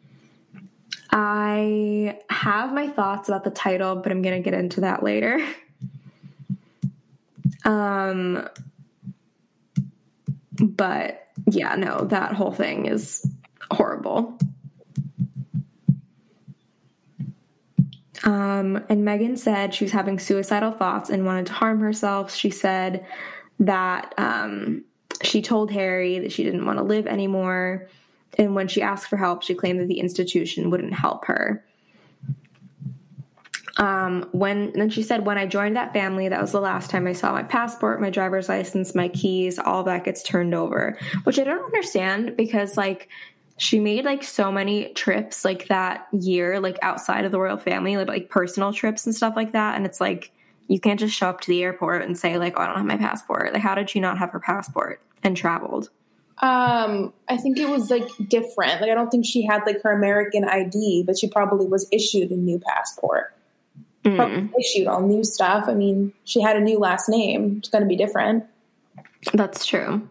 I have my thoughts about the title, but I'm to get into that later. [LAUGHS] Um, but yeah, no, that whole thing is horrible. Um, and Meghan said she was having suicidal thoughts and wanted to harm herself. She said that um, she told Harry that she didn't want to live anymore and when she asked for help, she claimed that the institution wouldn't help her. Um, when then she said, when I joined that family, that was the last time I saw my passport, my driver's license, my keys, all that gets turned over, which I don't understand because like she made like so many trips like that year, like outside of the royal family, like, like personal trips and stuff like that. And it's like you can't just show up to the airport and say like, oh, I don't have my passport. Like, how did she not have her passport and traveled? Um, I think it was like different. Like I don't think she had like her American ID, but she probably was issued a new passport. Mm. Issued all new stuff. I mean, she had a new last name. It's going to be different. That's true.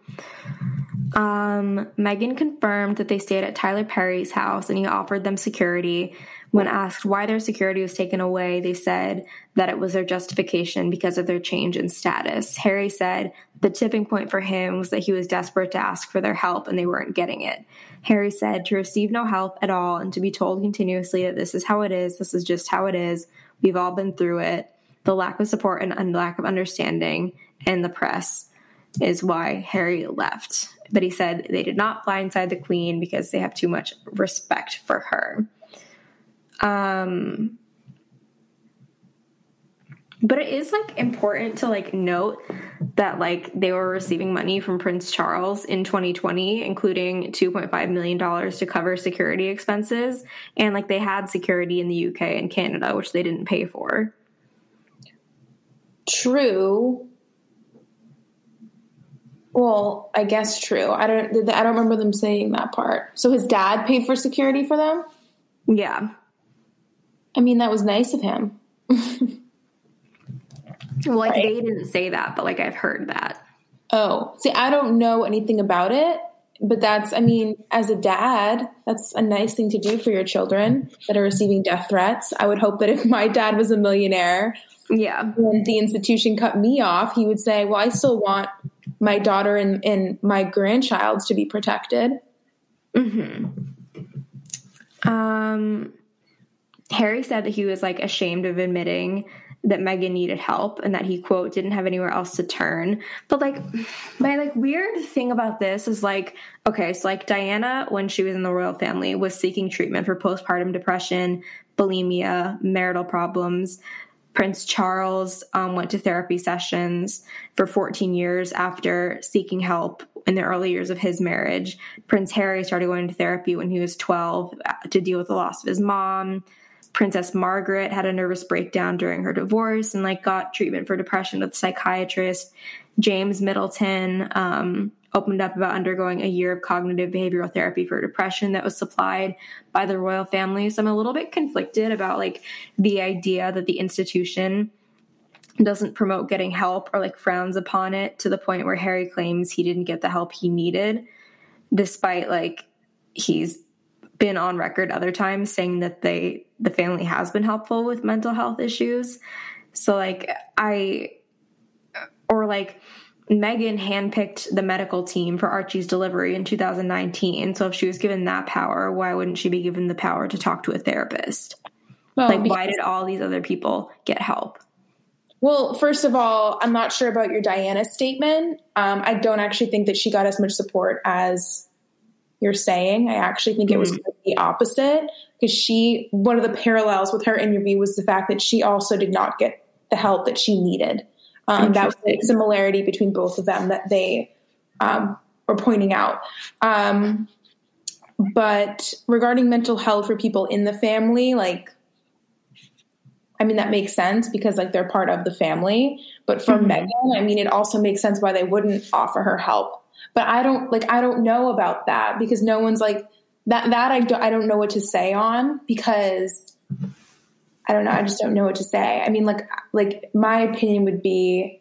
Um, Meghan confirmed that they stayed at Tyler Perry's house and he offered them security, When asked why their security was taken away, they said that it was their justification because of their change in status. Harry said the tipping point for him was that he was desperate to ask for their help and they weren't getting it. Harry said to receive no help at all and to be told continuously that this is how it is, this is just how it is, we've all been through it, the lack of support and lack of understanding, in the press is why Harry left. But he said they did not blindside the queen because they have too much respect for her. Um, but it is like important to like note that like they were receiving money from Prince Charles in 2020 including 2.5 million dollars to cover security expenses and like they had security in the UK and Canada which they didn't pay for. True. Well, I guess true. I don't I don't remember them saying that part. So his dad paid for security for them? Yeah. I mean, that was nice of him. [LAUGHS] well, like right. they didn't say that, but like I've heard that. Oh, see, I don't know anything about it, but that's, I mean, as a dad, that's a nice thing to do for your children that are receiving death threats. I would hope that if my dad was a millionaire, yeah, when the institution cut me off, he would say, "Well, I still want my daughter and, and my grandchild's to be protected." Hmm. Um. Harry said that he was like ashamed of admitting that Meghan needed help and that he quote didn't have anywhere else to turn. But like my like weird thing about this is like okay, so like Diana when she was in the royal family was seeking treatment for postpartum depression, bulimia, marital problems. Prince Charles um, went to therapy sessions for 14 years after seeking help in the early years of his marriage. Prince Harry started going to therapy when he was 12 to deal with the loss of his mom. Princess Margaret had a nervous breakdown during her divorce and like got treatment for depression with a psychiatrist. James Middleton um, opened up about undergoing a year of cognitive behavioral therapy for depression that was supplied by the royal family. So I'm a little bit conflicted about like the idea that the institution doesn't promote getting help or like frowns upon it to the point where Harry claims he didn't get the help he needed, despite like he's been on record other times saying that they the family has been helpful with mental health issues. So like I or like Meghan handpicked the medical team for Archie's delivery in 2019. So if she was given that power, why wouldn't she be given the power to talk to a therapist? Well, like why did all these other people get help? Well, first of all, I'm not sure about your Diana statement. Um, I don't actually think that she got as much support as you're saying. I actually think it was mm. the opposite because she, one of the parallels with her interview was the fact that she also did not get the help that she needed. Um, that was the similarity between both of them that they um, were pointing out. Um, but regarding mental health for people in the family, like, I mean, that makes sense because like they're part of the family. But for mm-hmm. Meghan, I mean, it also makes sense why they wouldn't offer her help but I don't like I don't know about that because no one's like that that I don't I don't know what to say on because I don't know I just don't know what to say. I mean like like my opinion would be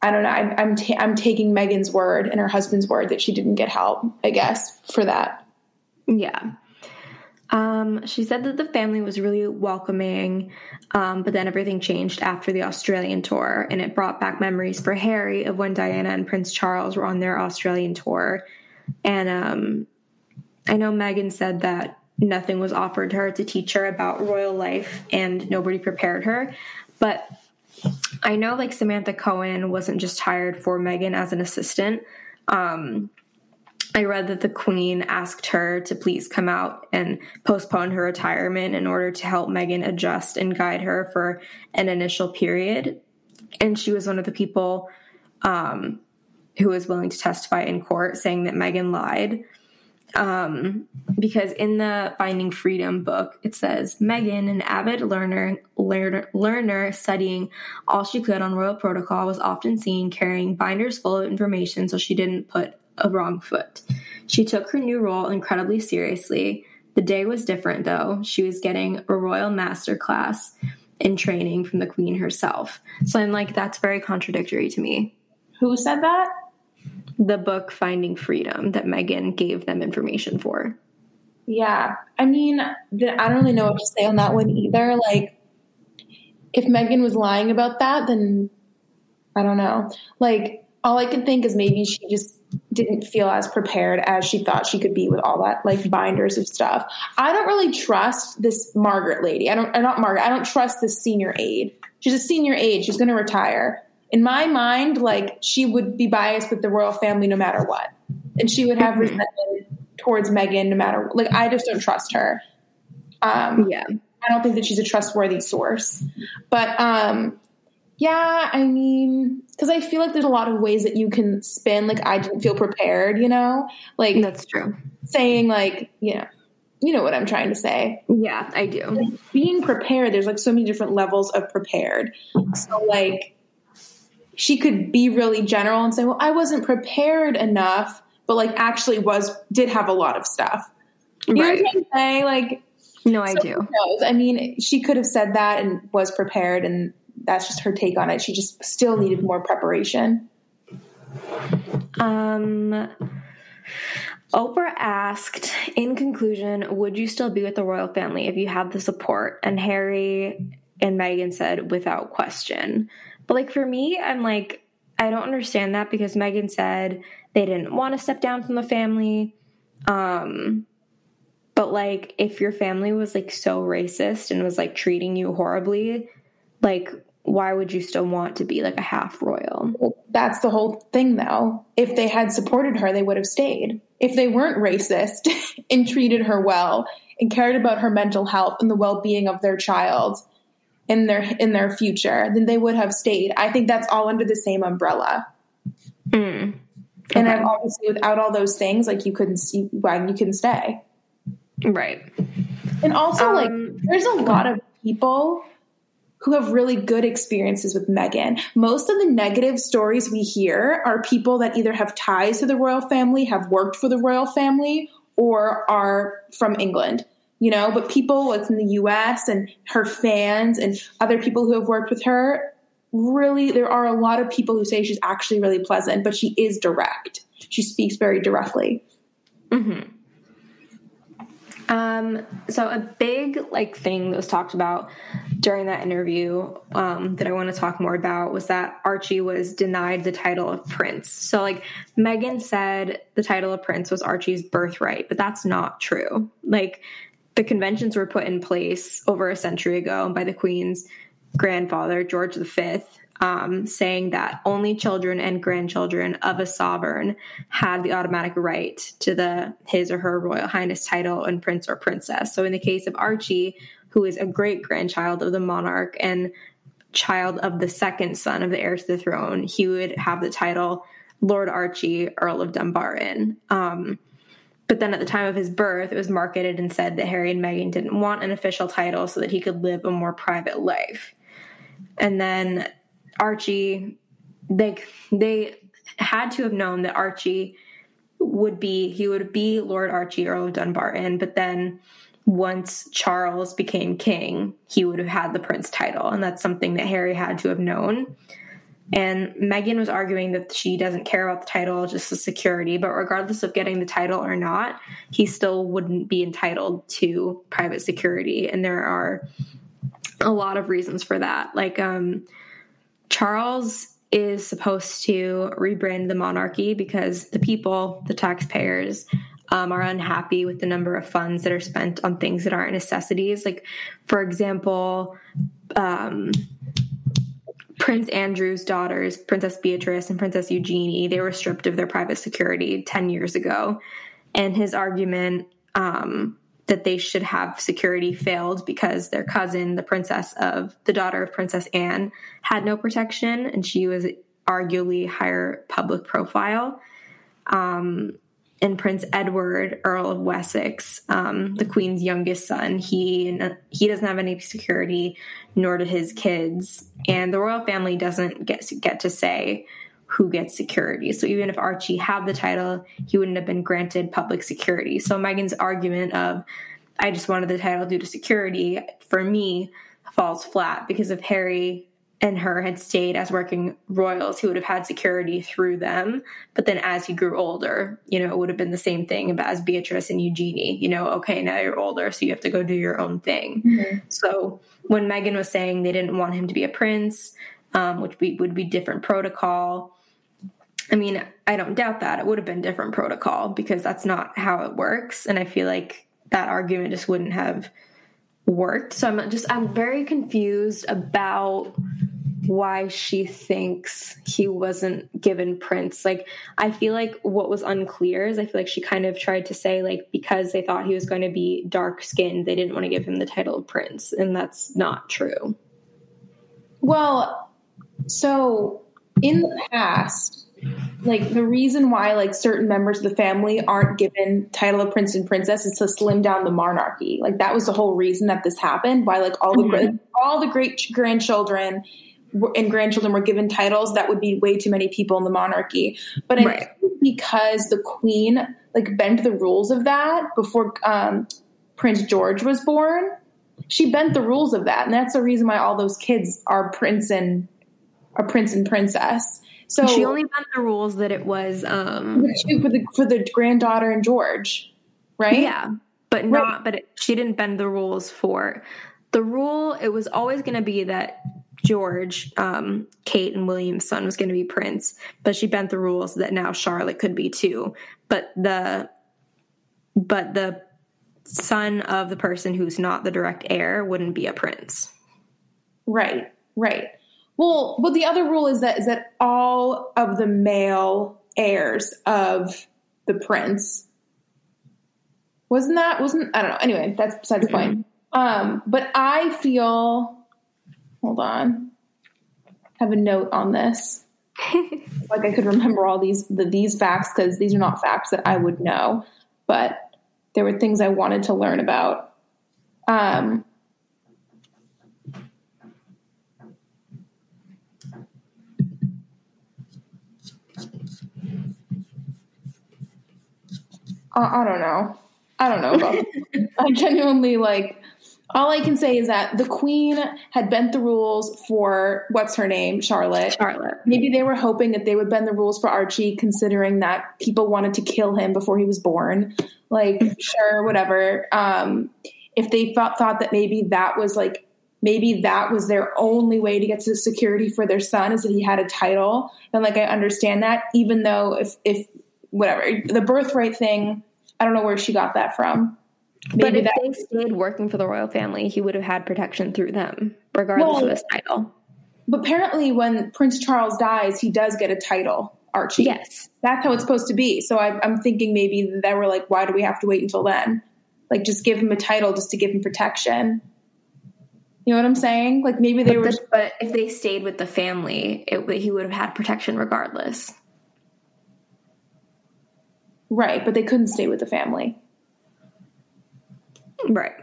I don't know. I'm I'm, ta- I'm taking Meghan's word and her husband's word that she didn't get help. I guess for that. Yeah. Um, she said that the family was really welcoming, um, but then everything changed after the Australian tour, and it brought back memories for Harry of when Diana and Prince Charles were on their Australian tour. And um, I know Meghan said that nothing was offered to her to teach her about royal life, and nobody prepared her. But I know like Samantha Cohen wasn't just hired for Meghan as an assistant. Um, I read that the Queen asked her to please come out and postpone her retirement in order to help Meghan adjust and guide her for an initial period. And she was one of the people um, who was willing to testify in court, saying that Meghan lied. Um, because in the Finding Freedom book, it says Meghan, an avid learner, learner, studying all she could on royal protocol, was often seen carrying binders full of information so she didn't put a wrong foot. She took her new role incredibly seriously. The day was different, though. She was getting a royal master class in training from the queen herself. So I'm like, that's very contradictory to me. Who said that? The book Finding Freedom that Meghan gave them information for. Yeah. I mean, I don't really know what to say on that one either. Like, if Meghan was lying about that, then I don't know. Like, all I can think is maybe she just didn't feel as prepared as she thought she could be with all that like binders of stuff. I don't really trust this Margaret lady. I don't, not Margaret. I don't trust this senior aide. She's a senior aide. She's going to retire. In my mind, like she would be biased with the royal family no matter what, and she would have mm-hmm. resentment towards Meghan no matter. Like I just don't trust her. Um, yeah, I don't think that she's a trustworthy source. But um, yeah, I mean, because I feel like there's a lot of ways that you can spin. Like I didn't feel prepared, you know, like that's true. Saying like, you know, you know what I'm trying to say. Yeah, I do. Like, being prepared, there's like so many different levels of prepared. So like, she could be really general and say, "Well, I wasn't prepared enough," but like actually was did have a lot of stuff. You right. know what I'm saying? Like, no, I so do. I mean, she could have said that and was prepared, and that's just her take on it. She just still needed more preparation. Um, Oprah asked, in conclusion, would you still be with the royal family if you had the support? And Harry and Meghan said, without question. But like for me, I'm like, I don't understand that because Meghan said they didn't want to step down from the family. Um, but like if your family was like so racist and was like treating you horribly, like why would you still want to be like a half royal? Well, that's the whole thing, though. If they had supported her, they would have stayed. If they weren't racist [LAUGHS] and treated her well and cared about her mental health and the well being of their child in their in their future, then they would have stayed. I think that's all under the same umbrella. Mm. Okay. And obviously, without all those things, like you couldn't see why you couldn't stay. Right. And also, um, like, there's a lot of people who have really good experiences with Meghan. Most of the negative stories we hear are people that either have ties to the royal family, have worked for the royal family, or are from England. You know, but people what's in the US and her fans and other people who have worked with her, really, there are a lot of people who say she's actually really pleasant, but she is direct. She speaks very directly. Mm-hmm. Um, so a big like thing that was talked about during that interview um, that I want to talk more about was that Archie was denied the title of prince. So like Meghan said the title of prince was Archie's birthright, but that's not true. Like the conventions were put in place over a century ago by the Queen's grandfather George V um, saying that only children and grandchildren of a sovereign have the automatic right to the his or her royal highness title and prince or princess. So in the case of Archie, who is a great grandchild of the monarch and child of the second son of the heir to the throne, he would have the title Lord Archie, Earl of Dumbarton. Um, but then at the time of his birth, it was marketed and said that Harry and Meghan didn't want an official title so that he could live a more private life. And then Archie, they they had to have known that Archie would be he would be Lord Archie Earl of Dumbarton, but then once Charles became king, he would have had the prince title, and that's something that Harry had to have known. And Meghan was arguing that she doesn't care about the title, just the security. But regardless of getting the title or not, he still wouldn't be entitled to private security. And there are a lot of reasons for that. Like, um, Charles is supposed to rebrand the monarchy because the people, the taxpayers, um, are unhappy with the number of funds that are spent on things that aren't necessities. Like, for example, um, Prince Andrew's daughters, Princess Beatrice and Princess Eugenie, they were stripped of their private security 10 years ago. And his argument um, that they should have security failed because their cousin, the princess of the daughter of Princess Anne, had no protection and she was arguably higher public profile. Um, and Prince Edward, Earl of Wessex, um, the Queen's youngest son, he he doesn't have any security, nor do his kids, and the royal family doesn't get get to say who gets security. So even if Archie had the title, he wouldn't have been granted public security. So Meghan's argument of I just wanted the title due to security for me falls flat because if Harry and her had stayed as working royals, he would have had security through them. But then as he grew older, you know, it would have been the same thing as Beatrice and Eugenie. You know, okay, now you're older, so you have to go do your own thing. Mm-hmm. So when Meghan was saying they didn't want him to be a prince, um, which be, would be different protocol. I mean, I don't doubt that it would have been different protocol because that's not how it works. And I feel like that argument just wouldn't have worked. So I'm just I'm very confused about why she thinks he wasn't given prince. Like I feel like what was unclear is I feel like she kind of tried to say like because they thought he was going to be dark skinned, they didn't want to give him the title of prince, and that's not true. Well, so in the past, like the reason why like certain members of the family aren't given title of prince and princess is to slim down the monarchy. Like that was the whole reason that this happened. Why like all the mm-hmm. all the great grandchildren and grandchildren were given titles, that would be way too many people in the monarchy. But I right. think because the queen like bent the rules of that before um, Prince George was born, she bent the rules of that, and that's the reason why all those kids are prince and a prince and princess. So she only bent the rules that it was um, for the for the granddaughter and George, right? Yeah, but not. Right. But it, she didn't bend the rules for the rule. It was always going to be that George, um, Kate, and William's son was going to be Prince, but she bent the rules that now Charlotte could be too. But the but the son of the person who's not the direct heir wouldn't be a prince. Right, right. Well, but the other rule is that is that all of the male heirs of the prince wasn't that wasn't I don't know. Anyway, that's beside the point. Um, but I feel hold on. I have a note on this. [LAUGHS] like I could remember all these the, these facts because these are not facts that I would know, but there were things I wanted to learn about. Um, I, I don't know. I don't know about. [LAUGHS] I genuinely like. All I can say is that the queen had bent the rules for what's her name, Charlotte. Charlotte. Maybe they were hoping that they would bend the rules for Archie, considering that people wanted to kill him before he was born. Like, [LAUGHS] sure, whatever. Um, if they thought thought that maybe that was like maybe that was their only way to get to security for their son is that he had a title, then like I understand that. Even though if if whatever the birthright thing I don't know where she got that from. Maybe but if they stayed working for the royal family, he would have had protection through them, regardless well, of his title. But apparently, when Prince Charles dies, he does get a title, Archie. Yes. That's how it's supposed to be. So I, I'm thinking maybe they were like, why do we have to wait until then? Like, just give him a title just to give him protection. You know what I'm saying? Like maybe they but were. The, but if they stayed with the family, it, he would have had protection regardless. Right, but they couldn't stay with the family. Right.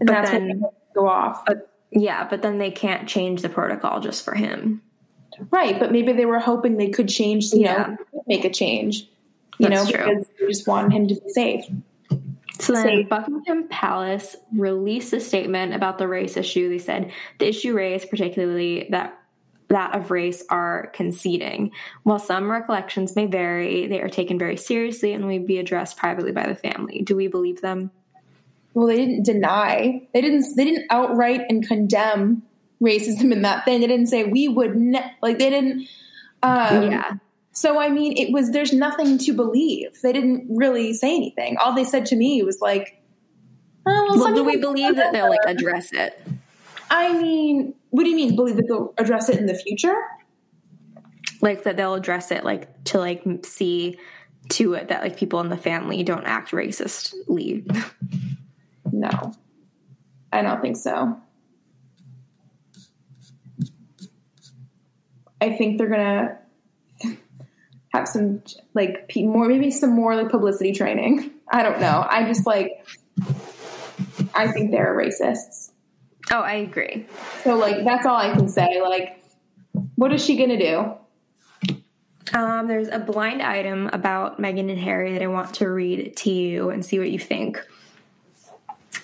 And but that's then, go off. But, yeah, but then they can't change the protocol just for him. Right, but maybe they were hoping they could change, you yeah. know, make a change. You that's know, true. because they just wanted him to be safe. So then. Buckingham Palace released a statement about the race issue. They said the issue raised, particularly that that of race are conceding. While some recollections may vary, they are taken very seriously and will be addressed privately by the family. Do we believe them? Well, they didn't deny. They didn't. They didn't outright and condemn racism in that thing. They didn't say we would ne-, like. They didn't. Um, yeah. So I mean, it was. There's nothing to believe. They didn't really say anything. All they said to me was like, oh, "Well, well do we believe that they'll like [LAUGHS] address it?" I mean, what do you mean? Believe that they'll address it in the future? Like that they'll address it, like to like see to it that like people in the family don't act racistly. [LAUGHS] no, I don't think so. I think they're gonna [LAUGHS] have some like more, maybe some more like publicity training. [LAUGHS] I don't know. I just like, I think they're racists. Oh, I agree. So like that's all I can say. Like, what is she gonna do? Um, there's a blind item about Meghan and Harry that I want to read to you and see what you think.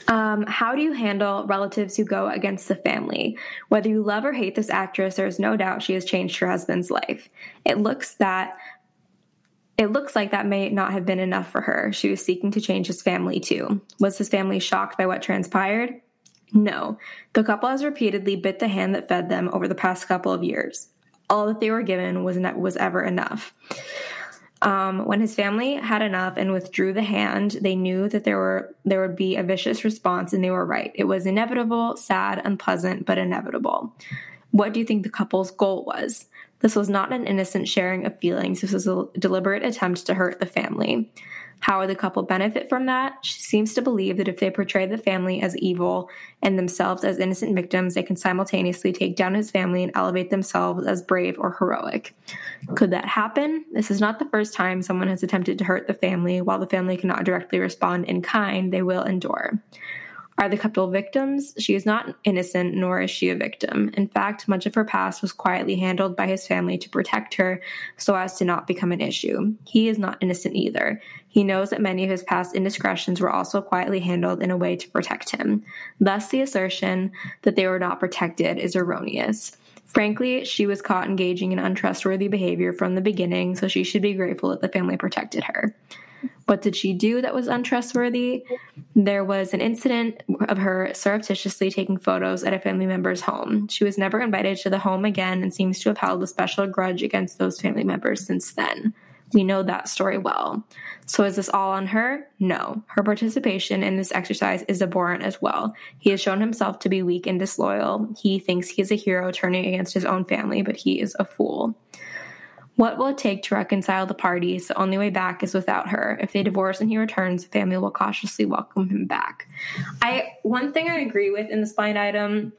Um, how do you handle relatives who go against the family? Whether you love or hate this actress, there is no doubt she has changed her husband's life. It looks that it looks like that may not have been enough for her. She was seeking to change his family too. Was his family shocked by what transpired? No. The couple has repeatedly bit the hand that fed them over the past couple of years. All that they were given was ne- was ever enough. Um, when his family had enough and withdrew the hand, they knew that there were there would be a vicious response, and they were right. It was inevitable, sad, unpleasant, but inevitable. What do you think the couple's goal was? This was not an innocent sharing of feelings. This was a deliberate attempt to hurt the family. How would the couple benefit from that? She seems to believe that if they portray the family as evil and themselves as innocent victims, they can simultaneously take down his family and elevate themselves as brave or heroic. Could that happen? This is not the first time someone has attempted to hurt the family. While the family cannot directly respond in kind, they will endure. Are the couple victims? She is not innocent, nor is she a victim. In fact, much of her past was quietly handled by his family to protect her so as to not become an issue. He is not innocent either. He knows that many of his past indiscretions were also quietly handled in a way to protect him. Thus, the assertion that they were not protected is erroneous. Frankly, she was caught engaging in untrustworthy behavior from the beginning, so she should be grateful that the family protected her. What did she do that was untrustworthy? There was an incident of her surreptitiously taking photos at a family member's home. She was never invited to the home again and seems to have held a special grudge against those family members since then. We know that story well. So is this all on her? No. Her participation in this exercise is abhorrent as well. He has shown himself to be weak and disloyal. He thinks he is a hero turning against his own family, but he is a fool. What will it take to reconcile the parties? The only way back is without her. If they divorce and he returns, the family will cautiously welcome him back. I one thing I agree with in this blind item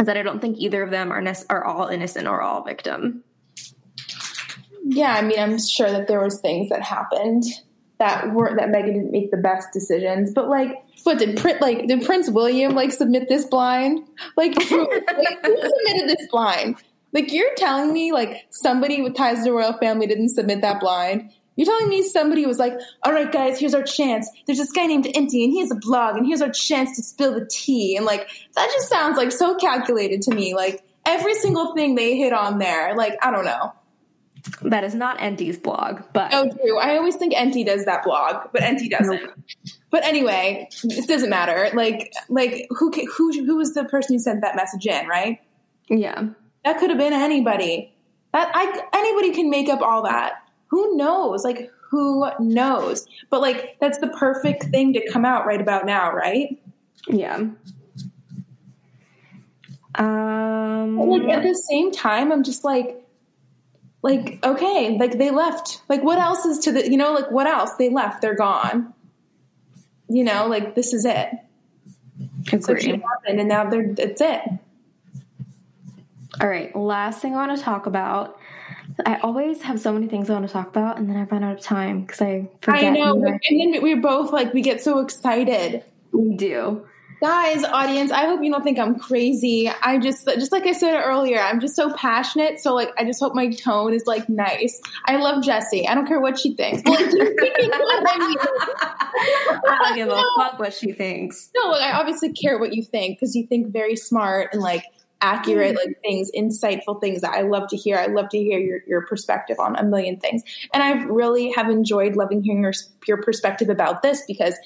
is that I don't think either of them are ne- are all innocent or all victim. Yeah, I mean, I'm sure that there was things that happened that weren't that Meghan didn't make the best decisions, but like, what did Prince like? Did Prince William like submit this blind? Like, who, like, who submitted this blind? Like you're telling me like somebody with ties to the royal family didn't submit that blind. You're telling me somebody was like, all right, guys, here's our chance. There's this guy named Enty, and he has a blog, and here's our chance to spill the tea. And like, that just sounds like so calculated to me. Like, every single thing they hit on there, like, I don't know. That is not Enty's blog, but. Oh, true. I always think Enty does that blog, but Enti doesn't. Nope. But anyway, it doesn't matter. Like, like who, who, who was the person who sent that message in, right? Yeah. That could have been anybody. That I anybody can make up all that. Who knows? Like who knows? But like that's the perfect thing to come out right about now, right? Yeah. Um but like at the same time I'm just like like okay, like they left. Like what else is to the you know, like what else? They left, they're gone. You know, like this is it. So happened and now they're it's it. All right, last thing I want to talk about. I always have so many things I want to talk about, and then I run out of time because I forget. I know, and then we're both like we get so excited. We do, guys. Audience, I hope you don't think I'm crazy. I just, just like I said earlier, I'm just so passionate. So like, I just hope my tone is like nice. I love jesse I don't care what she thinks. Like, [LAUGHS] I don't give a fuck what she thinks. No, like, I obviously care what you think because you think very smart and like accurate like things insightful things that i love to hear i love to hear your, your perspective on a million things and i really have enjoyed loving hearing your, your perspective about this because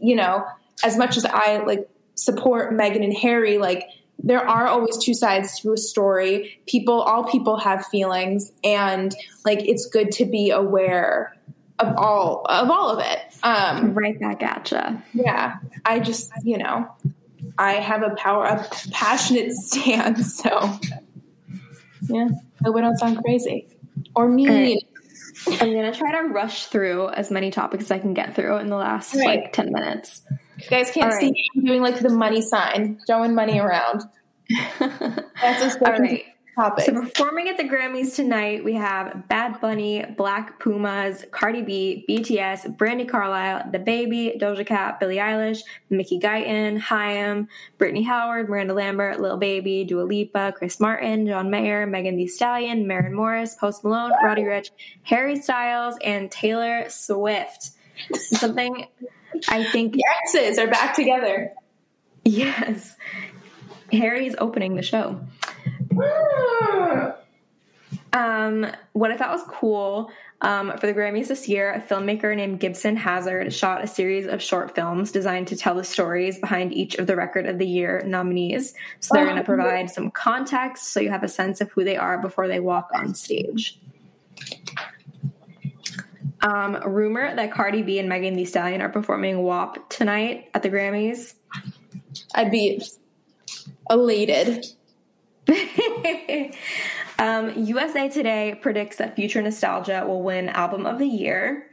you know as much as i like support meghan and harry like there are always two sides to a story people all people have feelings and like it's good to be aware of all of all of it um right back at you yeah i just you know I have a power, a passionate [LAUGHS] stance. So, yeah, I don't sound crazy or mean. Right. I'm gonna try to rush through as many topics as I can get through in the last right. like ten minutes. You guys can't All see me I'm doing like the money sign, throwing money around. [LAUGHS] That's a All right topic. So performing at the Grammys tonight, we have Bad Bunny, Black Pumas, Cardi B, BTS, Brandi Carlile, DaBaby, Doja Cat, Billie Eilish, Mickey Guyton, Haim, Brittany Howard, Miranda Lambert, Lil Baby, Dua Lipa, Chris Martin, John Mayer, Megan Thee Stallion, Maren Morris, Post Malone, Roddy Ricch, Harry Styles, and Taylor Swift. Something I think the exes are back together. Yes. Harry's opening the show. Um, what I thought was cool um, for the Grammys this year, a filmmaker named Gibson Hazard shot a series of short films designed to tell the stories behind each of the Record of the Year nominees. So they're going to provide some context so you have a sense of who they are before they walk on stage. Um, rumor that Cardi B and Megan Thee Stallion are performing WAP tonight at the Grammys. I'd be elated. [LAUGHS] um, USA Today predicts that Future Nostalgia will win Album of the Year.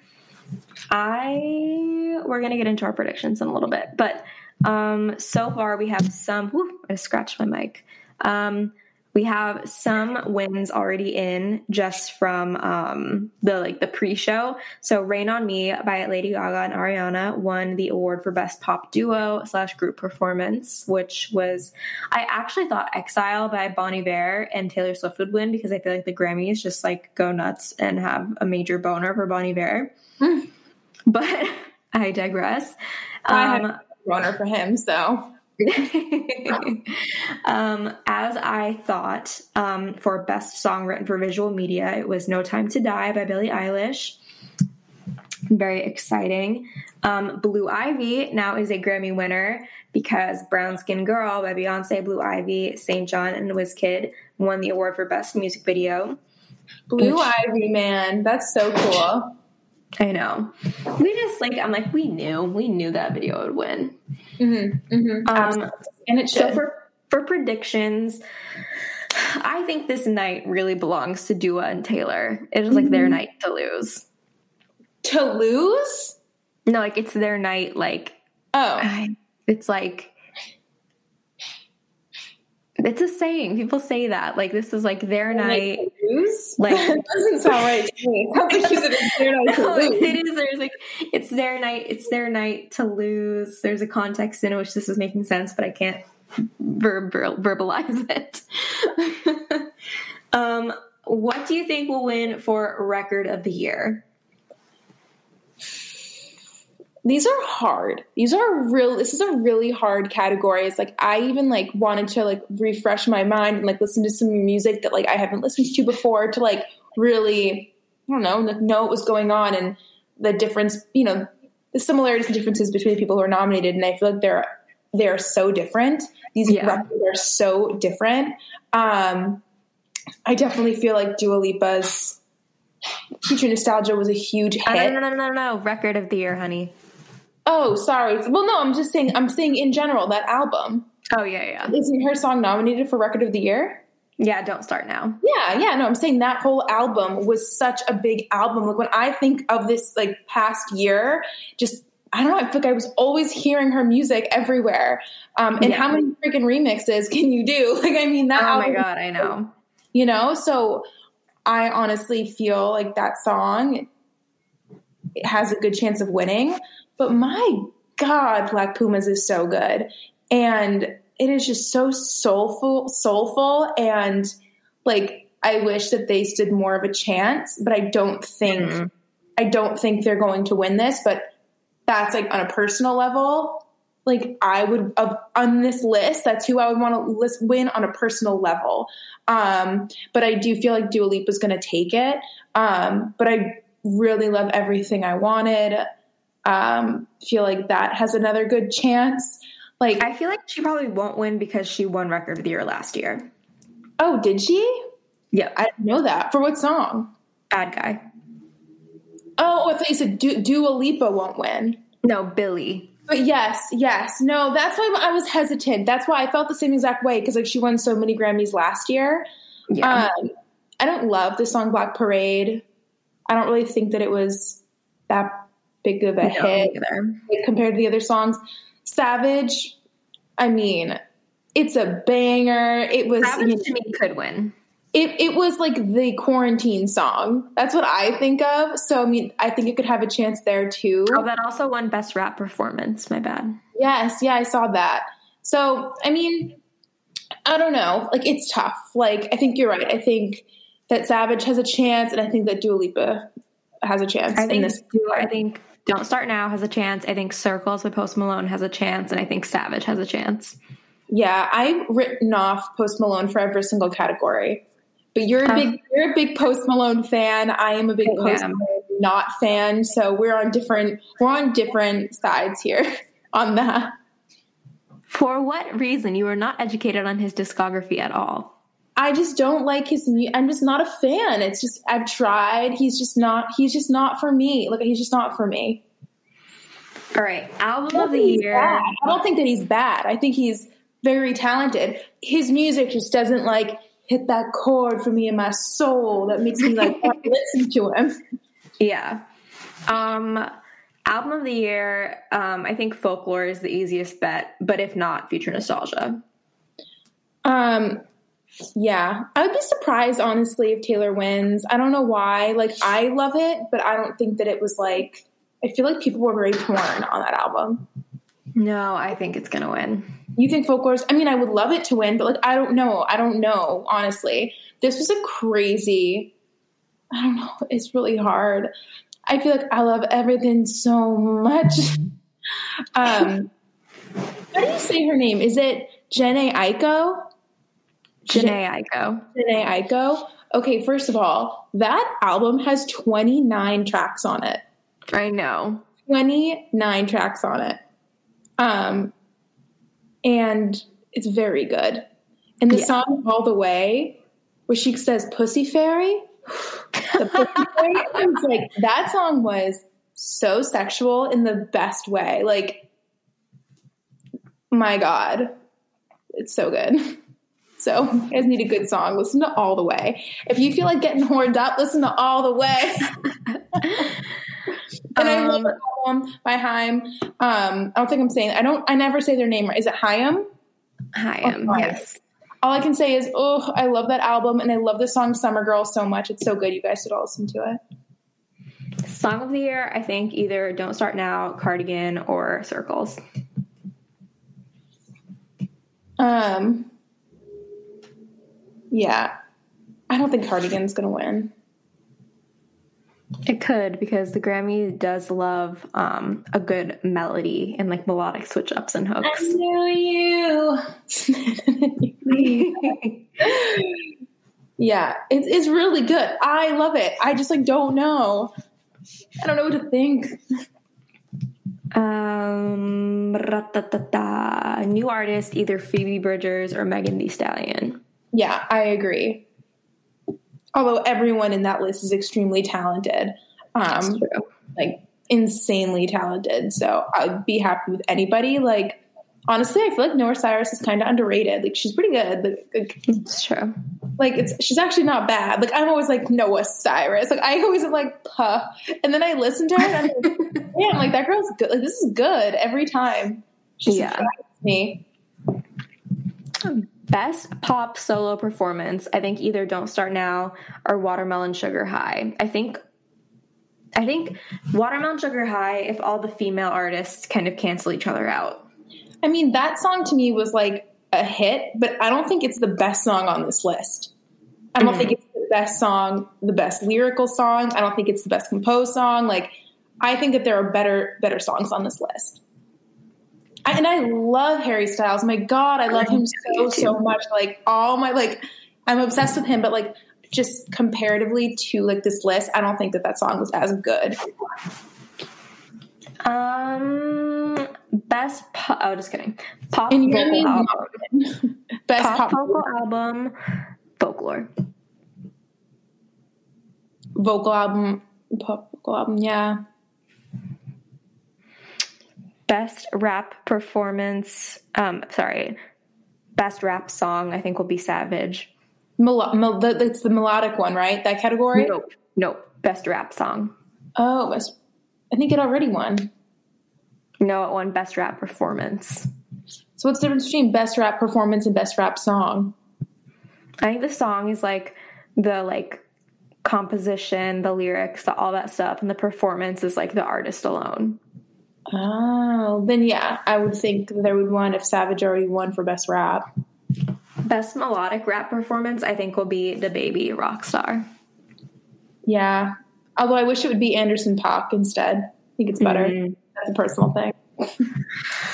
I we're gonna get into our predictions in a little bit, but um, so far we have some. Whew, I scratched my mic. Um, we have some wins already in just from um, the like the pre-show. So "Rain on Me" by Lady Gaga and Ariana won the award for best pop duo slash group performance, which was I actually thought "Exile" by Bon Iver and Taylor Swift would win because I feel like the Grammys just like go nuts and have a major boner for Bon Iver. Mm. But [LAUGHS] I digress. Um, I had a boner for him, so [LAUGHS] um, as I thought, um, for best song written for visual media, it was "No Time to Die" by Billie Eilish. Very exciting. Um, Blue Ivy now is a Grammy winner because "Brown Skin Girl" by Beyonce, Blue Ivy, SAINt JHN, and Wizkid won the award for best music video. Blue which, Ivy, man, that's so cool. I know. We just like I'm like we knew we knew that video would win. Mm-hmm, mm-hmm. Um, and it should. So for for predictions, I think this night really belongs to Dua and Taylor. It is like mm-hmm. their night to lose. To lose? No, like it's their night. Like oh, it's like it's a saying. People say that. Like this is like their night. Like [LAUGHS] it doesn't sound right to me. It sounds like it's their night to [LAUGHS] lose. It is. There's like it's their night. It's their night to lose. There's a context in which this is making sense, but I can't ver- ver- verbalize [LAUGHS] it. um, what do you think will win for record of the year? These are hard. These are real. This is a really hard category. It's like I even like wanted to like refresh my mind and like listen to some music that like I haven't listened to before to like really I don't know know what was going on and the difference. You know the similarities and differences between the people who are nominated. And I feel like they're they're so different. These yeah. records are so different. Um, I definitely feel like Dua Lipa's Future Nostalgia was a huge hit. No, no, no, no, no. Record of the year, honey. Oh, sorry. Well, no, I'm just saying. I'm saying in general that album. Oh yeah, yeah. Isn't her song nominated for Record of the Year? Yeah, don't start now. Yeah, yeah. No, I'm saying that whole album was such a big album. Like when I think of this like past year, just I don't know. I feel like I was always hearing her music everywhere. Um, and yeah. how many freaking remixes can you do? [LAUGHS] Like, I mean, that. Oh my god, I know. You know, so I honestly feel like that song it has a good chance of winning. But my God, Black Pumas is so good. And it is just so soulful, soulful. And like, I wish that they stood more of a chance, but I don't think, mm-hmm. I don't think they're going to win this. But that's like on a personal level. Like I would uh, on this list, that's who I would want to list, win on a personal level. Um, but I do feel like Dua Lipa is going to take it. Um, but I really love everything I wanted um, feel like that has another good chance. Like I feel like she probably won't win because she won record of the year last year. Oh, did she? Yeah, I didn't know that. For what song? Bad guy. Oh, I thought you said du- Dua Lipa won't win. No, Billie. But yes, yes, no. That's why I was hesitant. That's why I felt the same exact way because like she won so many Grammys last year. Yeah. Um, I don't love the song Black Parade. I don't really think that it was that big of a hit compared to the other songs. Savage, I mean, it's a banger. It was Savage you know, to me could win. It it was like the quarantine song. That's what I think of. So I mean, I think it could have a chance there too. Oh, that also won best rap performance. My bad. Yes, yeah, I saw that. So I mean, I don't know. Like it's tough. Like I think you're right. I think that Savage has a chance, and I think that Dua Lipa has a chance I think in this. I think Don't Start Now has a chance. I think Circles by Post Malone has a chance, and I think Savage has a chance. Yeah, I've written off Post Malone for every single category. But you're a Um, big you're a big Post Malone fan. I am a big Post. Malone not fan. So we're on different we're on different sides here [LAUGHS] on that. For what reason? You are not educated on his discography at all. I just don't like his mu I'm just not a fan. It's just I've tried. He's just not he's just not for me. Like he's just not for me. All right, album of the year. bad. I don't think that he's bad. I think he's very talented. His music just doesn't like hit that chord for me in my soul that makes me like [LAUGHS] listen to him. Yeah. Um, album of the year. Um, I think Folklore is the easiest bet, but if not, Future Nostalgia. Um, yeah, I would be surprised honestly if Taylor wins. I don't know why. Like I love it, but I don't think that it was like. I feel like people were very torn on that album. No, I think it's gonna win. You think folklore's? I mean, I would love it to win, but like I don't know. I don't know honestly. This was a crazy. I don't know. It's really hard. I feel like I love everything so much. [LAUGHS] Um, how do you say her name? Is it Jhené Aiko? Jhené Aiko. Jhené Aiko. Okay, first of all, that album has 29 tracks on it. I know. 29 tracks on it. Um, and it's very good. And the Yeah. song All the Way, where she says Pussy Fairy, the Pussy [LAUGHS] Fairy, was like, that song was so sexual in the best way. Like, my God, it's so good. [LAUGHS] So, you guys need a good song. Listen to All the Way. If you feel like getting horned up, listen to All the Way. [LAUGHS] and I love Um, the album by Haim. Um, I don't think I'm saying I don't. I never say their name right. Is it Haim? Hi, um, Oh, yes. All I can say is, oh, I love that album, and I love the song "Summer Girl" so much. It's so good. You guys should all listen to it. Song of the year, I think either Don't Start Now, Cardigan, or Circles. Um, yeah, I don't think Cardigan's gonna win. It could because the Grammy does love um, a good melody and like melodic switch ups and hooks. I knew you. [LAUGHS] yeah, it's it's really good. I love it. I just like don't know. I don't know what to think. um, new artist, either Phoebe Bridgers or Megan Thee Stallion. Yeah, I agree. Although everyone in that list is extremely talented, That's um, true. like insanely talented. So I'd be happy with anybody. Like honestly, I feel like Noah Cyrus is kind of underrated. Like she's pretty good. Like, like, It's true. like it's she's actually not bad. Like I'm always like Noah Cyrus. Like I always am like puh, and then I listen to her and I'm like, [LAUGHS] damn, like that girl's good. Like this is good every time. She Yeah. me. Best pop solo performance, I think either Don't Start Now or Watermelon Sugar High. I think I think Watermelon Sugar High if all the female artists kind of cancel each other out. I mean, that song to me was like a hit, but I don't think it's the best song on this list. I don't mm. think it's the best song, the best lyrical song. I don't think it's the best composed song. Like, I think that there are better better songs on this list. I, and I love Harry Styles. My God, I love him so so much. Like all my like, I'm obsessed with him. But like, just comparatively to like this list, I don't think that that song was as good. Um best pop oh just kidding. Pop And vocal album. [LAUGHS] Best Pop, pop, vocal album folklore. vocal album, pop vocal album. Yeah. Best rap performance um sorry. Best rap song I think will be Savage. Melo- mel- that's the melodic one, right? That category. Nope. Nope. Best rap song. Oh, it's- I think it already won. No, it won best rap performance. So what's the difference between best rap performance and best rap song? I think the song is like the like composition, the lyrics, the, all that stuff, and the performance is like the artist alone. Oh, then yeah, I would think there would one if Savage already won for best rap. Best melodic rap performance, I think, will be DaBaby rockstar. Yeah. Although I wish it would be Anderson Paak instead. I think it's better. Mm-hmm. That's a personal thing. [LAUGHS]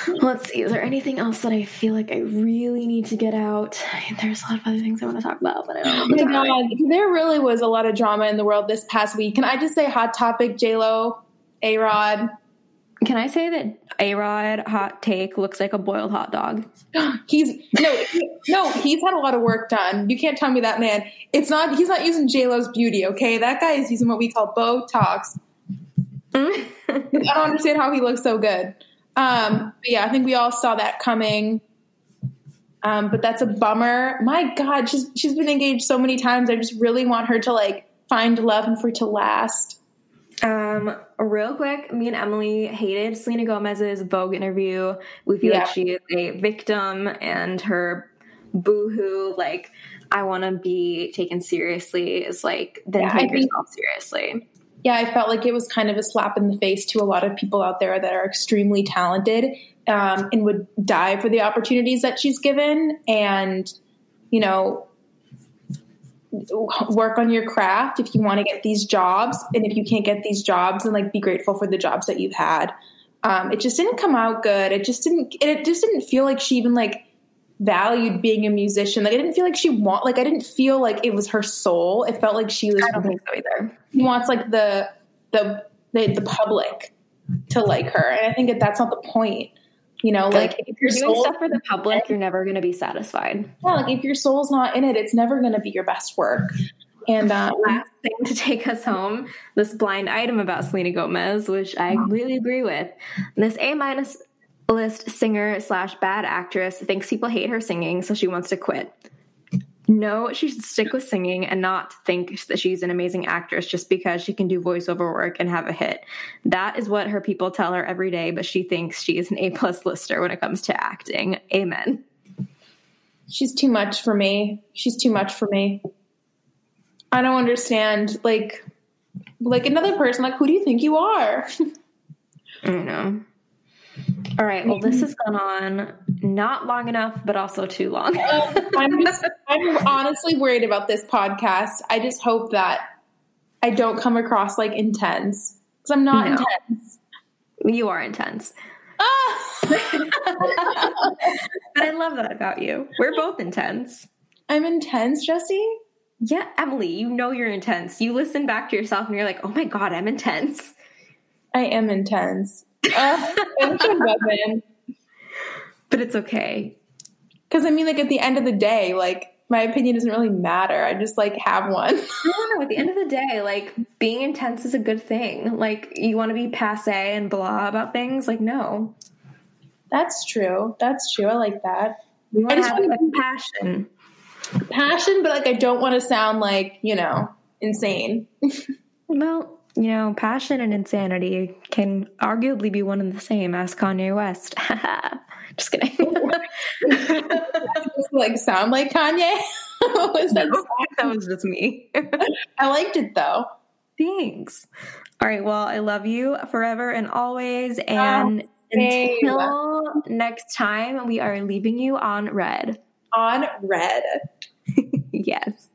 Let's see. Is there anything else that I feel like I really need to get out? There's a lot of other things I want to talk about, but I don't know. Oh God, there really was a lot of drama in the world this past week. Can I just say hot topic, J Lo, A Rod? Can I say that A Rod hot take looks like a boiled hot dog? [GASPS] he's no, no, he's had a lot of work done. You can't tell me that man. It's not. He's not using J Lo's beauty. Okay, that guy is using what we call Botox. [LAUGHS] I don't understand how he looks so good. Um, yeah, I think we all saw that coming. Um, but that's a bummer. My God, she's she's been engaged so many times. I just really want her to like find love and for it to last. Um, real quick, me and Emily hated Selena Gomez's Vogue interview. We feel yeah. like she is a victim and her boohoo, like, I want to be taken seriously is like, then yeah, take I yourself think, seriously yeah, I felt like it was kind of a slap in the face to a lot of people out there that are extremely talented um, and would die for the opportunities that she's given and, you know, work on your craft if you want to get these jobs. And if you can't get these jobs, and like be grateful for the jobs that you've had. Um, it just didn't come out good. It just didn't, it just didn't feel like she even like valued being a musician. Like I didn't feel like she want like I didn't feel like it was her soul. It felt like she was. I don't think so either. He wants like the the the, the public to like her, and I think that that's not the point. You know, like, like if you're doing stuff for the public, you're never going to be satisfied. Yeah, like if your soul's not in it, it's never going to be your best work. And um, last thing to take us home, this blind item about Selena Gomez, which I completely agree with. This A minus list singer slash bad actress thinks people hate her singing, so she wants to quit. No, she should stick with singing and not think that she's an amazing actress just because she can do voiceover work and have a hit. That is what her people tell her every day, but she thinks she is an A plus lister when it comes to acting. Amen. She's too much for me. She's too much for me. I don't understand. Like, like another person. Like, who do you think you are? [LAUGHS] I know. All right. Well, this mm-hmm. has gone on not long enough, but also too long. I'm, just, I'm honestly worried about this podcast. I just hope that I don't come across like intense because I'm not no. intense. You are intense. Ah! [LAUGHS] but I love that about you. We're both intense. I'm intense, Jesse. Yeah, Emily, you know you're intense. You listen back to yourself and you're like, oh my God, I'm intense. I am intense. Uh, but it's okay. Because I mean, like at the end of the day, like my opinion doesn't really matter. I just like have one. [LAUGHS] no, no. At the end of the day, like being intense is a good thing. Like you want to be passe and blah about things. Like no, that's true. That's true. I like that. We want I just want like passion, passion, but like I don't want to sound like you know insane. [LAUGHS] well, you know, passion and insanity can arguably be one and the same. Ask Kanye West. [LAUGHS] Just kidding. [LAUGHS] like sound like Kanye? [LAUGHS] was that? No, that was just me. [LAUGHS] I liked it though. Thanks. All right. Well, I love you forever and always. Oh, and until next time, we are leaving you on red. On red. yes.